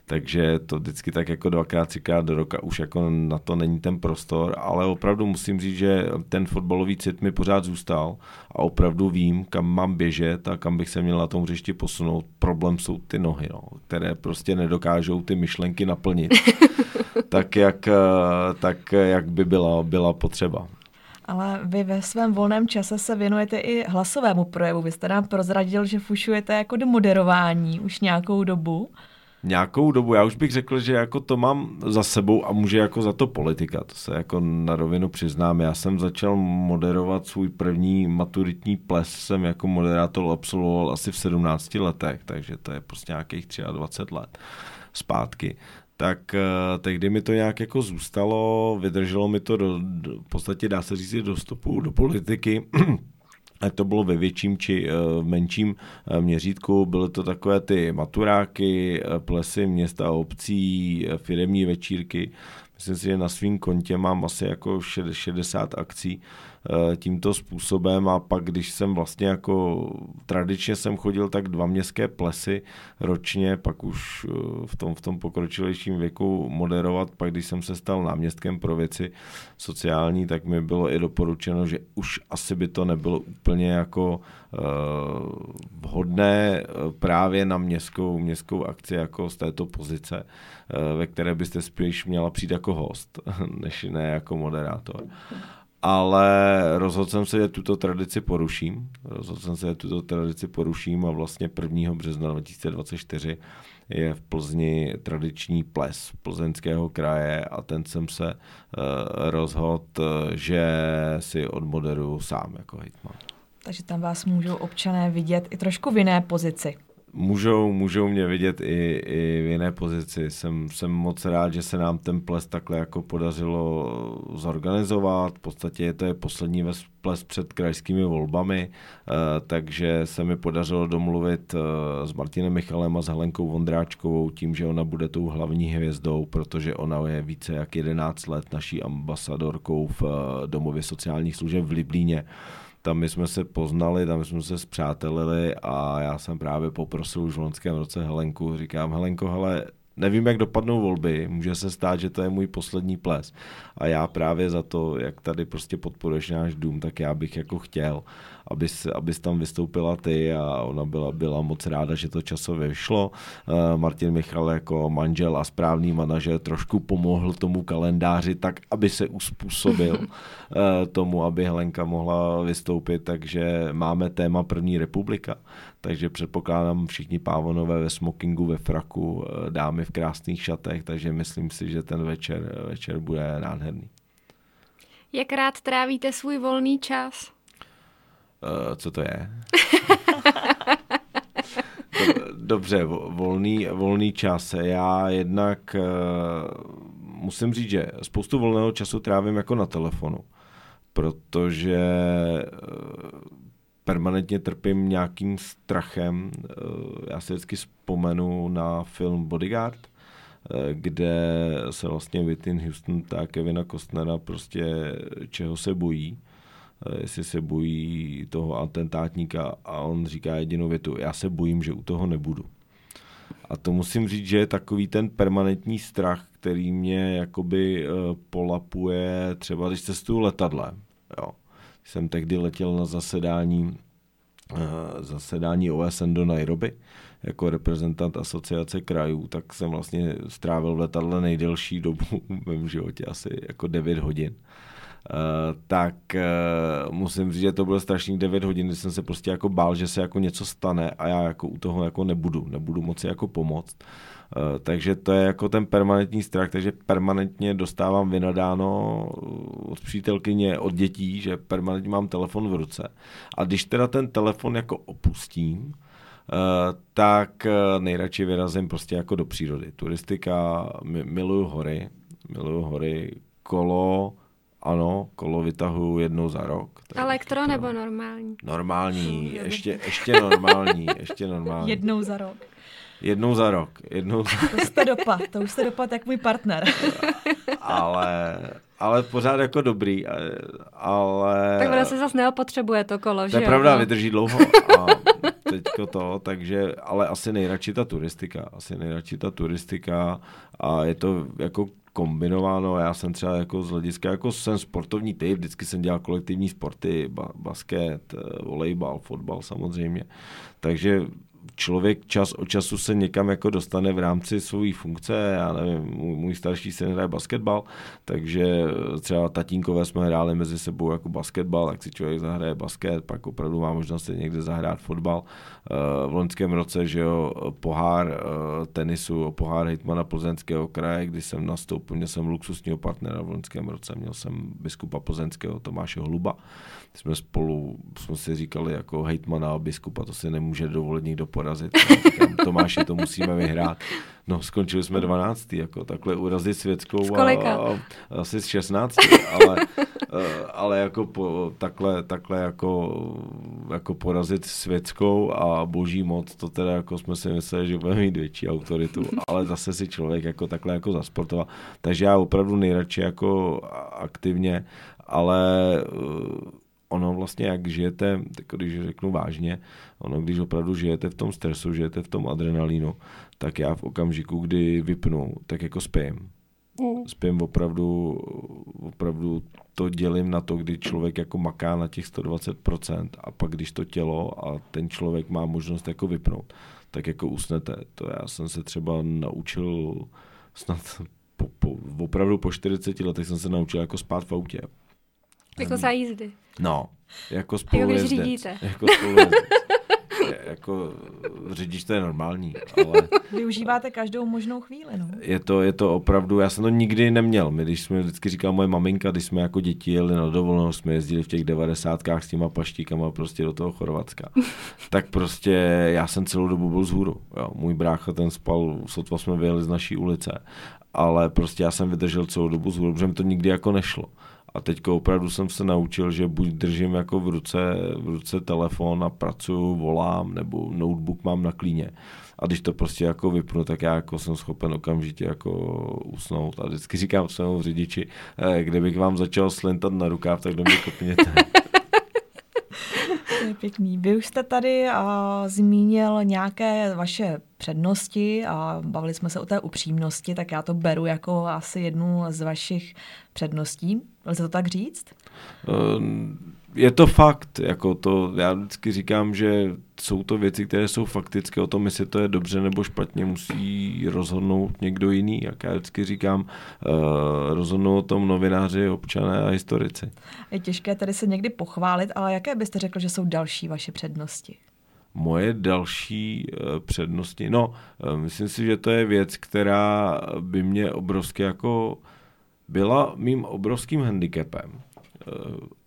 Takže to vždycky tak jako dvakrát, třikrát do roka už jako na to není ten prostor, ale opravdu musím říct, že ten fotbalový cit mi pořád zůstal a opravdu vím, kam mám běžet a kam bych se měl na tom hřišti posunout. Problém jsou ty nohy, no, které prostě nedokážou ty myšlenky naplnit *laughs* tak, jak, eh, tak, jak by byla, byla potřeba. Ale vy ve svém volném čase se věnujete i hlasovému projevu. Vy jste nám prozradil, že fušujete jako do moderování už nějakou dobu. Nějakou dobu, já už bych řekl, že jako to mám za sebou a může jako za to politika, to se jako na rovinu přiznám. Já jsem začal moderovat svůj první maturitní ples, jsem jako moderátor absolvoval asi v 17 letech, takže to je prostě nějakých 23 let zpátky tak eh, tehdy mi to nějak jako zůstalo, vydrželo mi to do, do v podstatě dá se říct do stopu do politiky. *clears throat* A to bylo ve větším či eh, v menším eh, měřítku. Byly to takové ty maturáky, plesy města, obcí, firemní večírky. Myslím si, že na svém kontě mám asi jako 60 akcí tímto způsobem. A pak, když jsem vlastně jako tradičně jsem chodil tak dva městské plesy ročně, pak už eh, v tom, v tom pokročilejším věku moderovat, pak když jsem se stal náměstkem pro věci sociální, tak mi bylo i doporučeno, že už asi by to nebylo úplně jako uh, vhodné právě na městskou, městskou akci jako z této pozice, ve které byste spíš měla přijít jako host, *laughs* než ne jako moderátor ale rozhodl jsem se, že tuto tradici poruším. Rozhodl jsem se, že tuto tradici poruším a vlastně 1. března 2024 je v Plzni tradiční ples plzeňského kraje a ten jsem se uh, rozhodl, že si odmoderuju sám jako hejtman. Takže tam vás můžou občané vidět i trošku v jiné pozici můžou, můžou mě vidět i, i v jiné pozici. Jsem, jsem moc rád, že se nám ten ples takhle jako podařilo zorganizovat. V podstatě to je poslední ples před krajskými volbami, eh, takže se mi podařilo domluvit eh, s Martinem Michalem a s Helenkou Vondráčkovou tím, že ona bude tou hlavní hvězdou, protože ona je více jak 11 let naší ambasadorkou v eh, domově sociálních služeb v Liblíně tam my jsme se poznali, tam jsme se zpřátelili a já jsem právě poprosil už v loňském roce Helenku, říkám, Helenko, hele, nevím, jak dopadnou volby, může se stát, že to je můj poslední ples. A já právě za to, jak tady prostě podporuješ náš dům, tak já bych jako chtěl, abys, abys tam vystoupila ty a ona byla, byla moc ráda, že to časově vyšlo. Uh, Martin Michal jako manžel a správný manažer trošku pomohl tomu kalendáři tak, aby se uspůsobil uh, *laughs* tomu, aby Helenka mohla vystoupit, takže máme téma první republika, takže předpokládám všichni pávonové ve smokingu, ve fraku, uh, dámy v krásných šatech, takže myslím si, že ten večer, večer bude nádherný. Jak rád trávíte svůj volný čas? Uh, co to je? *laughs* Dobře, volný, volný čas. Já jednak uh, musím říct, že spoustu volného času trávím jako na telefonu, protože uh, permanentně trpím nějakým strachem. Já si vždycky vzpomenu na film Bodyguard, kde se vlastně Whitney Houston tak Kevina Costnera prostě čeho se bojí Eh, jestli se bojí toho atentátníka a on říká jedinou větu, já se bojím, že u toho nebudu. A to musím říct, že je takový ten permanentní strach, který mě jakoby uh, polapuje, třeba když cestuju letadlem. Jo. Jsem tehdy letěl na zasedání uh, zasedání OSN do Nairobi jako reprezentant asociace krajů, tak jsem vlastně strávil v letadle nejdelší dobu *laughs* v mém životě, asi jako 9 hodin. Tak uh, musím říct, že to bylo strašných 9 hodin, kdy jsem se prostě jako bál, že se jako něco stane a já jako u toho jako nebudu, nebudu moci jako pomoct. Uh, takže to je jako ten permanentní strach, takže permanentně dostávám vynadáno od přítelkyně, od dětí, že permanentně mám telefon v ruce. A když teda ten telefon jako opustím, uh, tak nejradši vyrazím prostě jako do přírody. Turistika, miluju hory, miluju hory, kolo, ano, kolo vytahuju jednou za rok. Elektro to... nebo normální? Normální, ještě, ještě normální, ještě normální. Jednou za rok. Jednou za rok. Jednou za... To jste dopad, to už jste dopad jak můj partner. ale, ale pořád jako dobrý, ale... Tak ono se zase neopotřebuje to kolo, že To je pravda, no. vydrží dlouho. A teďko to, takže, ale asi nejradši ta turistika, asi nejradši ta turistika a je to jako kombinováno. Já jsem třeba jako z hlediska, jako jsem sportovní typ, vždycky jsem dělal kolektivní sporty, ba, basket, eh, volejbal, fotbal samozřejmě. Takže člověk čas od času se někam jako dostane v rámci své funkce, já nevím, můj, můj starší syn hraje basketbal, takže třeba tatínkové jsme hráli mezi sebou jako basketbal, tak si člověk zahraje basket, pak opravdu má možnost se někde zahrát fotbal. Eh, v loňském roce, že jo, pohár eh, tenisu, pohár hejtmana Plzeňského kraje, kdy jsem nastoupil, měl jsem luxusního partnera v loňském roce, měl jsem biskupa Plzeňského Tomáše Hluba, jsme spolu, jsme si říkali jako hejtmana a biskupa, to si nemůže dovolit nikdo porazit. Říkám, Tomáši, to musíme vyhrát. No, skončili jsme 12. jako takhle urazit světskou a, a, asi z 16, ale, *laughs* eh, ale jako po, takhle, takhle jako, jako porazit světskou a boží moc, to teda jako jsme si mysleli, že budeme mít větší autoritu, *laughs* ale zase si člověk jako takhle jako zasportoval. Takže já opravdu nejradši jako aktivně, ale eh, ono vlastně, jak žijete, tak když řeknu vážně, ono, když opravdu žijete v tom stresu, žijete v tom adrenalínu, tak já v okamžiku, kdy vypnu, tak jako spím. Mm. Spím opravdu, opravdu to dělím na to, kdy člověk jako maká na těch 120% a pak když to tělo a ten člověk má možnost jako vypnout, tak jako usnete. To já jsem se třeba naučil snad po, po, opravdu po 40 letech jsem se naučil jako spát v autě. Jako za jízdy. No, jako spolu Jako když řídíte. Jako spolu jako řidič to je normální, ale... Využíváte každou možnou chvíli, no. Je to, je to opravdu, já jsem to nikdy neměl. My, když jsme vždycky říkala moje maminka, když jsme jako děti jeli na dovolenou, jsme jezdili v těch devadesátkách s těma paštíkama prostě do toho Chorvatska. *laughs* tak prostě já jsem celou dobu byl vzhůru. Jo. Můj brácha ten spal, sotva jsme vyjeli z naší ulice. Ale prostě já jsem vydržel celou dobu vzhůru, protože mi to nikdy jako nešlo. A teď opravdu jsem se naučil, že buď držím jako v ruce, v ruce telefon a pracuju, volám, nebo notebook mám na klíně. A když to prostě jako vypnu, tak já jako jsem schopen okamžitě jako usnout. A vždycky říkám svému řidiči, eh, kdybych vám začal slintat na rukáv, tak do mě kopněte. *laughs* To je pěkný. Vy už jste tady uh, zmínil nějaké vaše přednosti a bavili jsme se o té upřímnosti, tak já to beru jako asi jednu z vašich předností. Lze to tak říct? Um je to fakt, jako to, já vždycky říkám, že jsou to věci, které jsou faktické, o tom, jestli to je dobře nebo špatně, musí rozhodnout někdo jiný, jak já vždycky říkám, uh, rozhodnou o tom novináři, občané a historici. Je těžké tady se někdy pochválit, ale jaké byste řekl, že jsou další vaše přednosti? Moje další uh, přednosti, no, uh, myslím si, že to je věc, která by mě obrovsky jako byla mým obrovským handicapem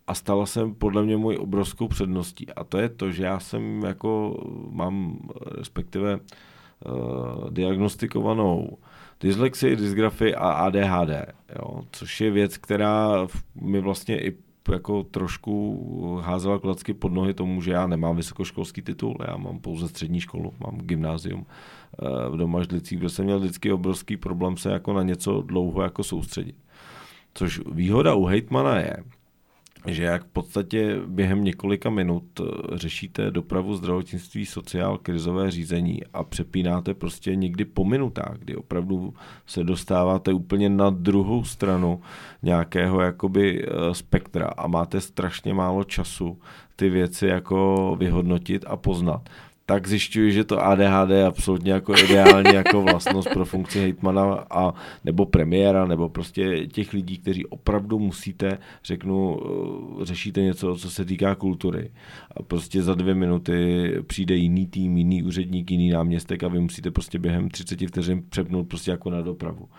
a stala se podle mě mojí obrovskou předností. A to je to, že já jsem jako, mám respektive uh, diagnostikovanou dyslexii, dysgrafii a ADHD, jo, což je věc, která mi vlastně i jako trošku házela klacky pod nohy tomu, že já nemám vysokoškolský titul, já mám pouze střední školu, mám gymnázium eh, v Domažlicích, kde jsem měl vždycky obrovský problém se jako na něco dlouho jako soustředit. Což výhoda u hejtmana je, že jak v podstatě během několika minut eh, řešíte dopravu, zdravotnictví, sociál, krizové řízení a přepínáte prostě někdy po minutách, kdy opravdu se dostáváte úplně na druhou stranu nějakého jakoby eh, spektra a máte strašně málo času ty věci jako vyhodnotit a poznat tak zjišťuji, že to ADHD je absolutně jako ideální jako vlastnost pro funkci hejtmana a nebo premiéra, nebo prostě těch lidí, kteří opravdu musíte, řeknu, eh, řešíte něco, co se týká kultury. A prostě za dvě minuty přijde jiný tým, jiný úředník, jiný náměstek a vy musíte prostě během 30 vteřin přepnout prostě jako na dopravu.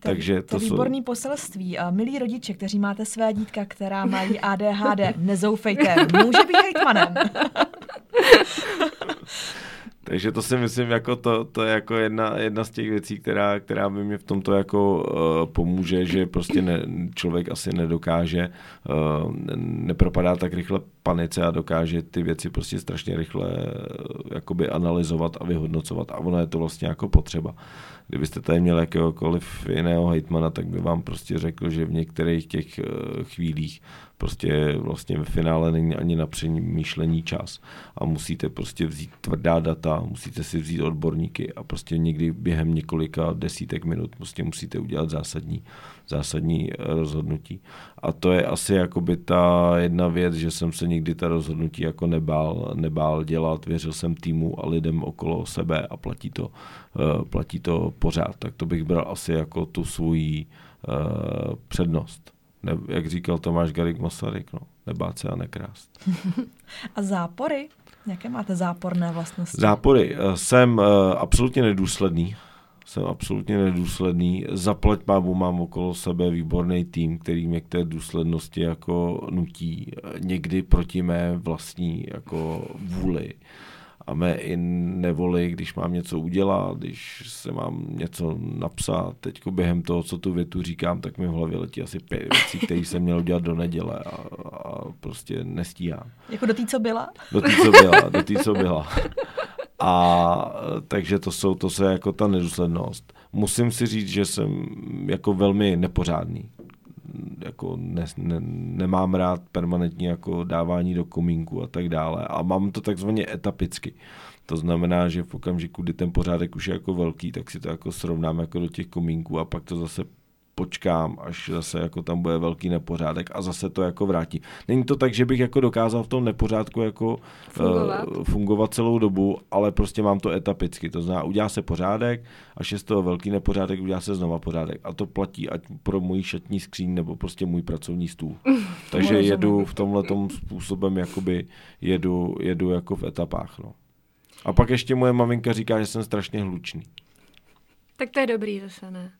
Takže to, to výborný jsou... poselství. A milí rodiče, kteří máte své dítka, která mají ADHD, *laughs* nezoufejte, může být hejtmanem. *laughs* Takže to si myslím, jako to, to je jako jedna, jedna z těch věcí, která, která by mě v tomto jako uh, pomůže, že prostě ne, člověk asi nedokáže, uh, nepropadá tak rychle panice a dokáže ty věci prostě strašně rychle uh, jakoby analyzovat a vyhodnocovat a ono je to vlastně jako potřeba. Kdybyste tady měl jakéhokoliv jiného hejtmana, tak by vám prostě řekl, že v některých těch uh, chvílích prostě vlastně ve finále není ani na přemýšlení čas. A musíte prostě vzít tvrdá data, musíte si vzít odborníky a prostě někdy během několika desítek minut prostě musíte udělat zásadní, zásadní eh, rozhodnutí. A to je asi jakoby ta jedna věc, že jsem se nikdy ta rozhodnutí jako nebál, nebál dělat, věřil jsem týmu a lidem okolo sebe a platí to, uh, platí to pořád. Tak to bych bral asi jako tu svoji uh, přednost ne, jak říkal Tomáš Garik Masaryk, no, nebát se a nekrást. *laughs* a zápory? Jaké máte záporné vlastnosti? Zápory. Eh, jsem uh, absolutně nedůsledný. Jsem absolutně nedůsledný. Zaplať pábu mám okolo sebe výborný tým, který mě k té důslednosti jako nutí. Někdy proti mé vlastní jako vůli. A mé i nevoli, když mám něco udělat, když se mám něco napsat. Teď během toho, co tu větu říkám, tak mi v hlavě letí asi pět věcí, které jsem měl udělat do neděle a, a prostě nestíhám. Jako do té, co byla? Do té, co byla, do té, co byla. *laughs* A takže to jsou, to se jako ta nedůslednost. Musím si říct, že jsem jako velmi nepořádný jako ne, ne, nemám rád permanentní jako dávání do komínku a tak dále. A mám to takzvaně etapicky. To znamená, že v okamžiku, kdy ten pořádek už je jako velký, tak si to jako srovnám jako do těch komínků a pak to zase počkám, až zase jako tam bude velký nepořádek a zase to jako vrátí. Není to tak, že bych jako dokázal v tom nepořádku jako fungovat, uh, fungovat celou dobu, ale prostě mám to etapicky. To znamená, udělá se pořádek, až je z toho velký nepořádek, udělá se znova pořádek. A to platí ať pro můj šatní skříň nebo prostě můj pracovní stůl. *laughs* Takže jedu v tomhle způsobem, jakoby jedu, jedu jako v etapách. No. A pak ještě moje maminka říká, že jsem strašně hlučný. Tak to je dobrý zase, ne?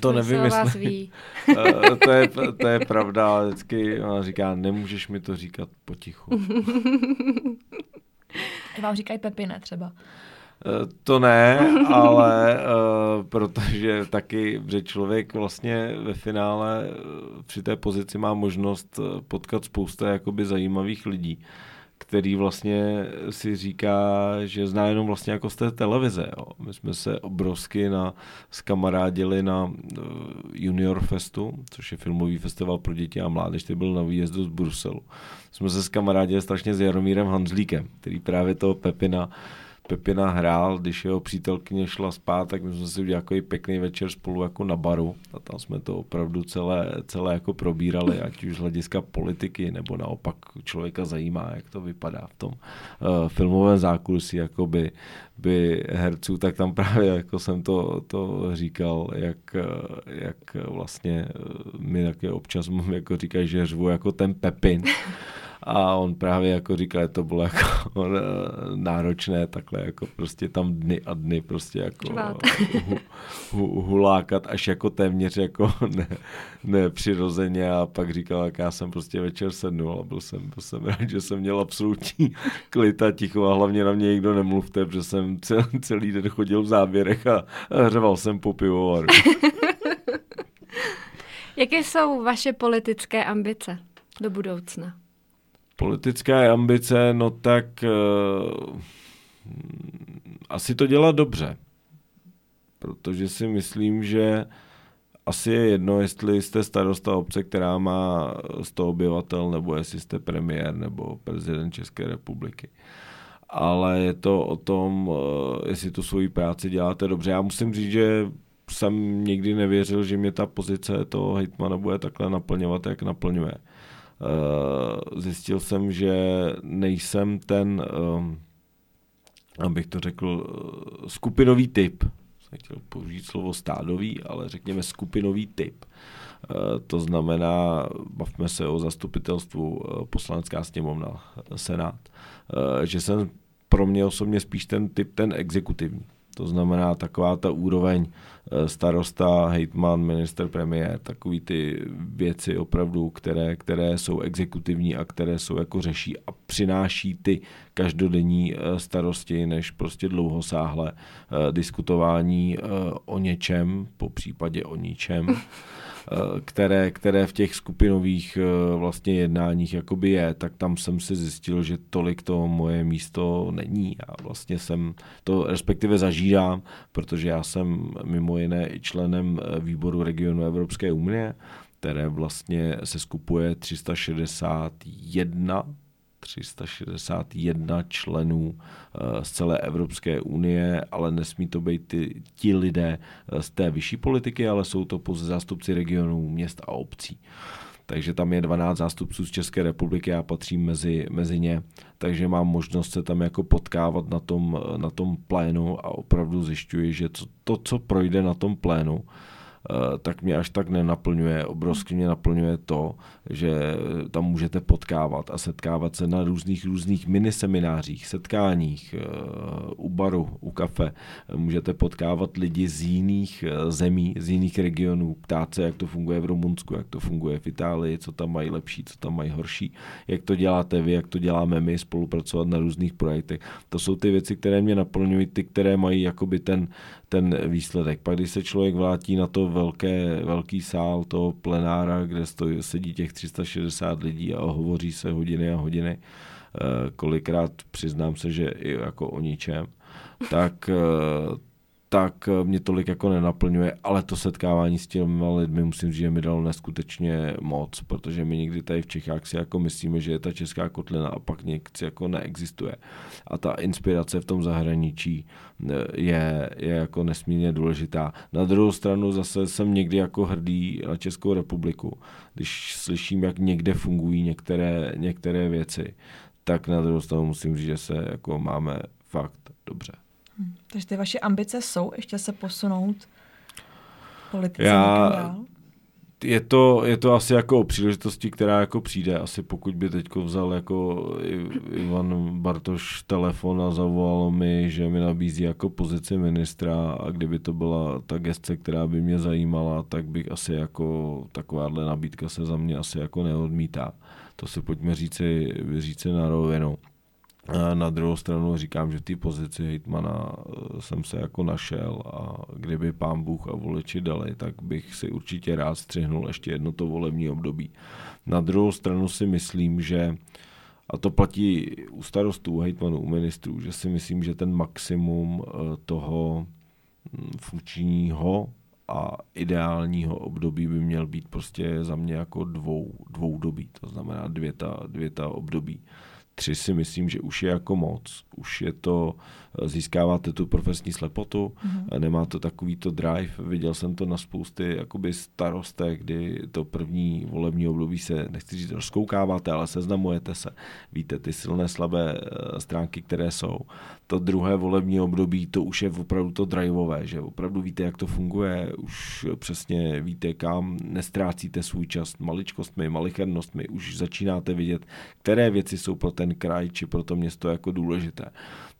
To, nevím, jestli... ví. *laughs* Eh, to, je, to je pravda, ale vždycky ona říká, nemůžeš mi to říkat potichu. *laughs* Vám říkají Pepine třeba. Eh, to ne, ale uh, protože taky, že člověk vlastně ve finále při té pozici má možnost potkat spousta jakoby zajímavých lidí který vlastně si říká, že zná jenom vlastně jako z té televize. Jo. My jsme se obrovsky na, skamarádili na eh, Junior Festu, což je filmový festival pro děti a mládež, který byl na výjezdu z Bruselu. Jsme se skamarádili strašně s Jaromírem Hanzlíkem, který právě toho Pepina Pepina hrál, když jeho přítelkyně šla spát, tak my jsme si udělali jako pěkný večer spolu jako na baru a tam jsme to opravdu celé, celé jako probírali, ať už z hlediska politiky, nebo naopak člověka zajímá, jak to vypadá v tom uh, filmovém zákulisí jakoby, by herců, tak tam právě jako jsem to, to říkal, jak, jak vlastně mi také občas *laughs* jako říkají, že řvu jako ten Pepin. A on právě jako říkal, že to bylo jako *laughs* náročné takhle jako prostě tam dny a dny prostě jako hu, hu, hulákat až jako téměř jako *laughs* ne, nepřirozeně a pak říkal, jak já jsem prostě večer sednul a byl jsem, byl jsem *laughs* rád, že jsem měl absolutní klid a ticho a hlavně na mě nikdo nemluvte, protože jsem celý, celý den chodil v záběrech a hřeval jsem po pivovaru. Jaké jsou vaše politické ambice do budoucna? Politické ambice, no tak uh, asi to dělat dobře. Protože si myslím, že asi je jedno, jestli jste starosta obce, která má 100 obyvatel, nebo jestli jste premiér nebo prezident České republiky. Ale je to o tom, eh, jestli tu svoji práci děláte dobře. Já musím říct, že jsem nikdy nevěřil, že mě ta pozice toho hejtmana bude takhle naplňovat, jak naplňuje. Zjistil jsem, že nejsem ten, eh, abych to řekl, eh, skupinový typ. Jsem chtěl použít slovo stádový, ale řekněme skupinový typ. To znamená, bavme se o zastupitelstvu poslanecká sněmovna, senát, že jsem pro mě osobně spíš ten typ, ten exekutivní. To znamená taková ta úroveň eh, starosta, hejtman, minister, premiér, takový ty věci opravdu, které, které jsou exekutivní a které jsou jako řeší a přináší ty každodenní eh, starosti, než prostě dlouhosáhle eh, diskutování o něčem, po případě o ničem. *laughs* Eh, které, které v těch skupinových eh, vlastně jednáních jakoby je, tak tam jsem si zjistil, že tolik to moje místo není. A vlastně jsem to respektive zažírám, protože já jsem mimo jiné i členem eh, výboru regionu Evropské unie, které vlastně se skupuje 361 361 členů eh, z celé Evropské unie, ale nesmí to být ty, ti lidé eh, z té vyšší politiky, ale jsou to pouze zástupci regionů, měst a obcí. Takže tam je 12 zástupců z České republiky, já patřím mezi, mezi ně, takže mám možnost se tam jako potkávat na tom, na tom plénu a opravdu zjišťuji, že to, to co projde na tom plénu, Eh, tak mě až tak nenaplňuje. Obrovsky mě naplňuje to, že tam můžete potkávat a setkávat se na různých různých miniseminářích, setkáních, eh, u baru, u kafe. Můžete potkávat lidi z jiných eh, zemí, z jiných regionů, ptát se, jak to funguje v Rumunsku, jak to funguje v Itálii, co tam mají lepší, co tam mají horší, jak to děláte vy, jak to děláme my, spolupracovat na různých projektech. To jsou ty věci, které mě naplňují, ty, které mají jakoby ten, ten výsledek. Pak když se člověk vrátí na to velké, velký sál toho plenára, kde stojí, sedí těch 360 lidí a hovoří se hodiny a hodiny, eh, kolikrát přiznám se, že i jako o ničem, tak eh, tak eh, mě tolik jako nenaplňuje, ale to setkávání s těmi lidmi musím říct, že mi dalo neskutečně moc, protože my někdy tady v Čechách si jako myslíme, že je ta česká kotlina a pak někdy jako neexistuje. A ta inspirace v tom zahraničí eh, je, je jako nesmírně důležitá. Na druhou stranu zase jsem někdy jako hrdý na Českou republiku, když slyším, jak někde fungují některé, některé věci, tak na druhou stranu musím říct, že se jako máme fakt dobře. Takže ty vaše ambice jsou ještě se posunout politice Já, dál? Je to, je to asi jako o příležitosti, která jako přijde. Asi pokud by teď vzal jako Ivan Bartoš telefon a zavolal mi, že mi nabízí jako pozici ministra a kdyby to byla ta gestce, která by mě zajímala, tak bych asi jako takováhle nabídka se za mě asi jako neodmítá. To si pojďme říci, říci na rovinu. Na druhou stranu říkám, že v té pozici hejtmana eh, jsem se jako našel a kdyby pán Bůh a voliči dali, tak bych si určitě rád střihnul ještě jedno to volební období. Na druhou stranu si myslím, že a to platí u starostů, hejtmanů, u ministrů, že si myslím, že ten maximum eh, toho hm, funkčního a ideálního období by měl být prostě za mě jako dvou, dvou dobí, to znamená dvě ta, dvě ta období. Tři si myslím, že už je jako moc. Už je to, získáváte tu profesní slepotu, mm-hmm. nemá to takový to drive. Viděl jsem to na spousty jakoby starostek, kdy to první volební období se, nechci říct, rozkoukáváte, ale seznamujete se. Víte ty silné, slabé eh, stránky, které jsou. To druhé volební období, to už je opravdu to driveové, že opravdu víte, jak to funguje, už přesně víte, kam nestrácíte svůj čas maličkostmi, malichernostmi, už začínáte vidět, které věci jsou pro ten kraj či pro to město jako důležité.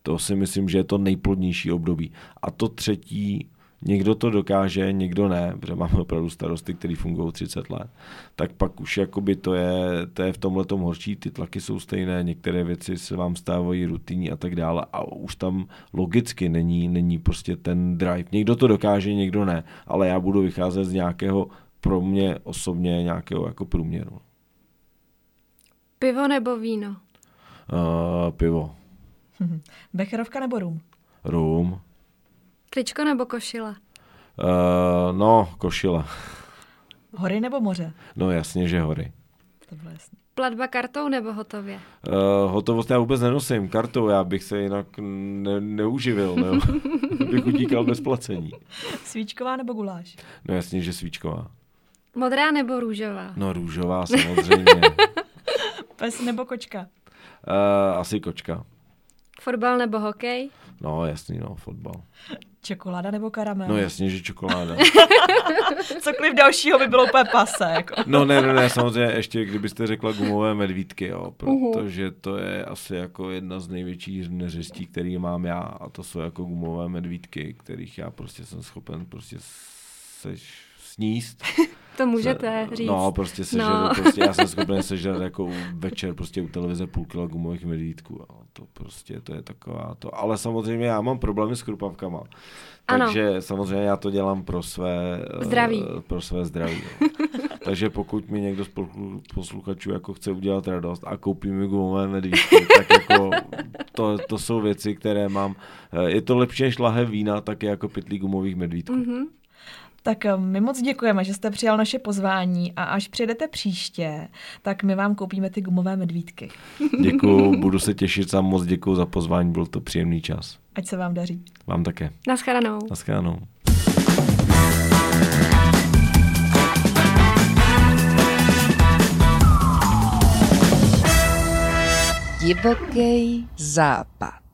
To si myslím, že je to nejplodnější období. A to třetí, někdo to dokáže, někdo ne, protože máme opravdu starosty, který fungují 30 let, tak pak už jakoby to je, to je v tomhle tom horší, ty tlaky jsou stejné, některé věci se vám stávají rutinní a tak dále a už tam logicky není, není prostě ten drive. Někdo to dokáže, někdo ne, ale já budu vycházet z nějakého pro mě osobně nějakého jako průměru. Pivo nebo víno? Uh, pivo. Becherovka nebo rum? Rum. Tričko nebo košile? Uh, no, košile. Hory nebo moře? No jasně, že hory. To bylo jasné. Platba kartou nebo hotově? Uh, hotovost já vůbec nenosím kartou, já bych se jinak ne, neuživil, ne? *laughs* bych utíkal bez placení. Svíčková nebo guláš? No jasně, že svíčková. Modrá nebo růžová? No růžová samozřejmě. Pes nebo kočka? Uh, asi kočka. Fotbal nebo hokej? No jasný, no, fotbal. Čokoláda nebo karamel? No jasně, že čokoláda. *laughs* Cokoliv dalšího by bylo úplně pase. Jako. No ne, ne, ne, samozřejmě ještě, kdybyste řekla gumové medvídky, jo, protože to je asi jako jedna z největších neřestí, který mám já a to jsou jako gumové medvídky, kterých já prostě jsem schopen prostě seš sníst. To můžete se, říct. No, prostě sežeru, no. prostě já jsem *laughs* schopen sežrat jako večer prostě u televize půl kila gumových medvídků. A to prostě, to je taková to. Ale samozřejmě já mám problémy s krupavkama. Takže ano. samozřejmě já to dělám pro své zdraví. Pro své zdraví. Jo. *laughs* Takže pokud mi někdo z posluchačů jako chce udělat radost a koupí mi gumové medvídky, tak jako to, to jsou věci, které mám. Je to lepší než lahev vína, tak je jako pytlí gumových medvídků. Mm-hmm. Tak eh, my moc děkujeme, že jste přijal naše pozvání a až přijedete příště, tak my vám koupíme ty gumové medvídky. Děkuju, *laughs* budu se těšit, sám moc děkuju za pozvání, byl to příjemný čas. Ať se vám daří. Vám také. Naschledanou. Naschledanou. Divoký západ.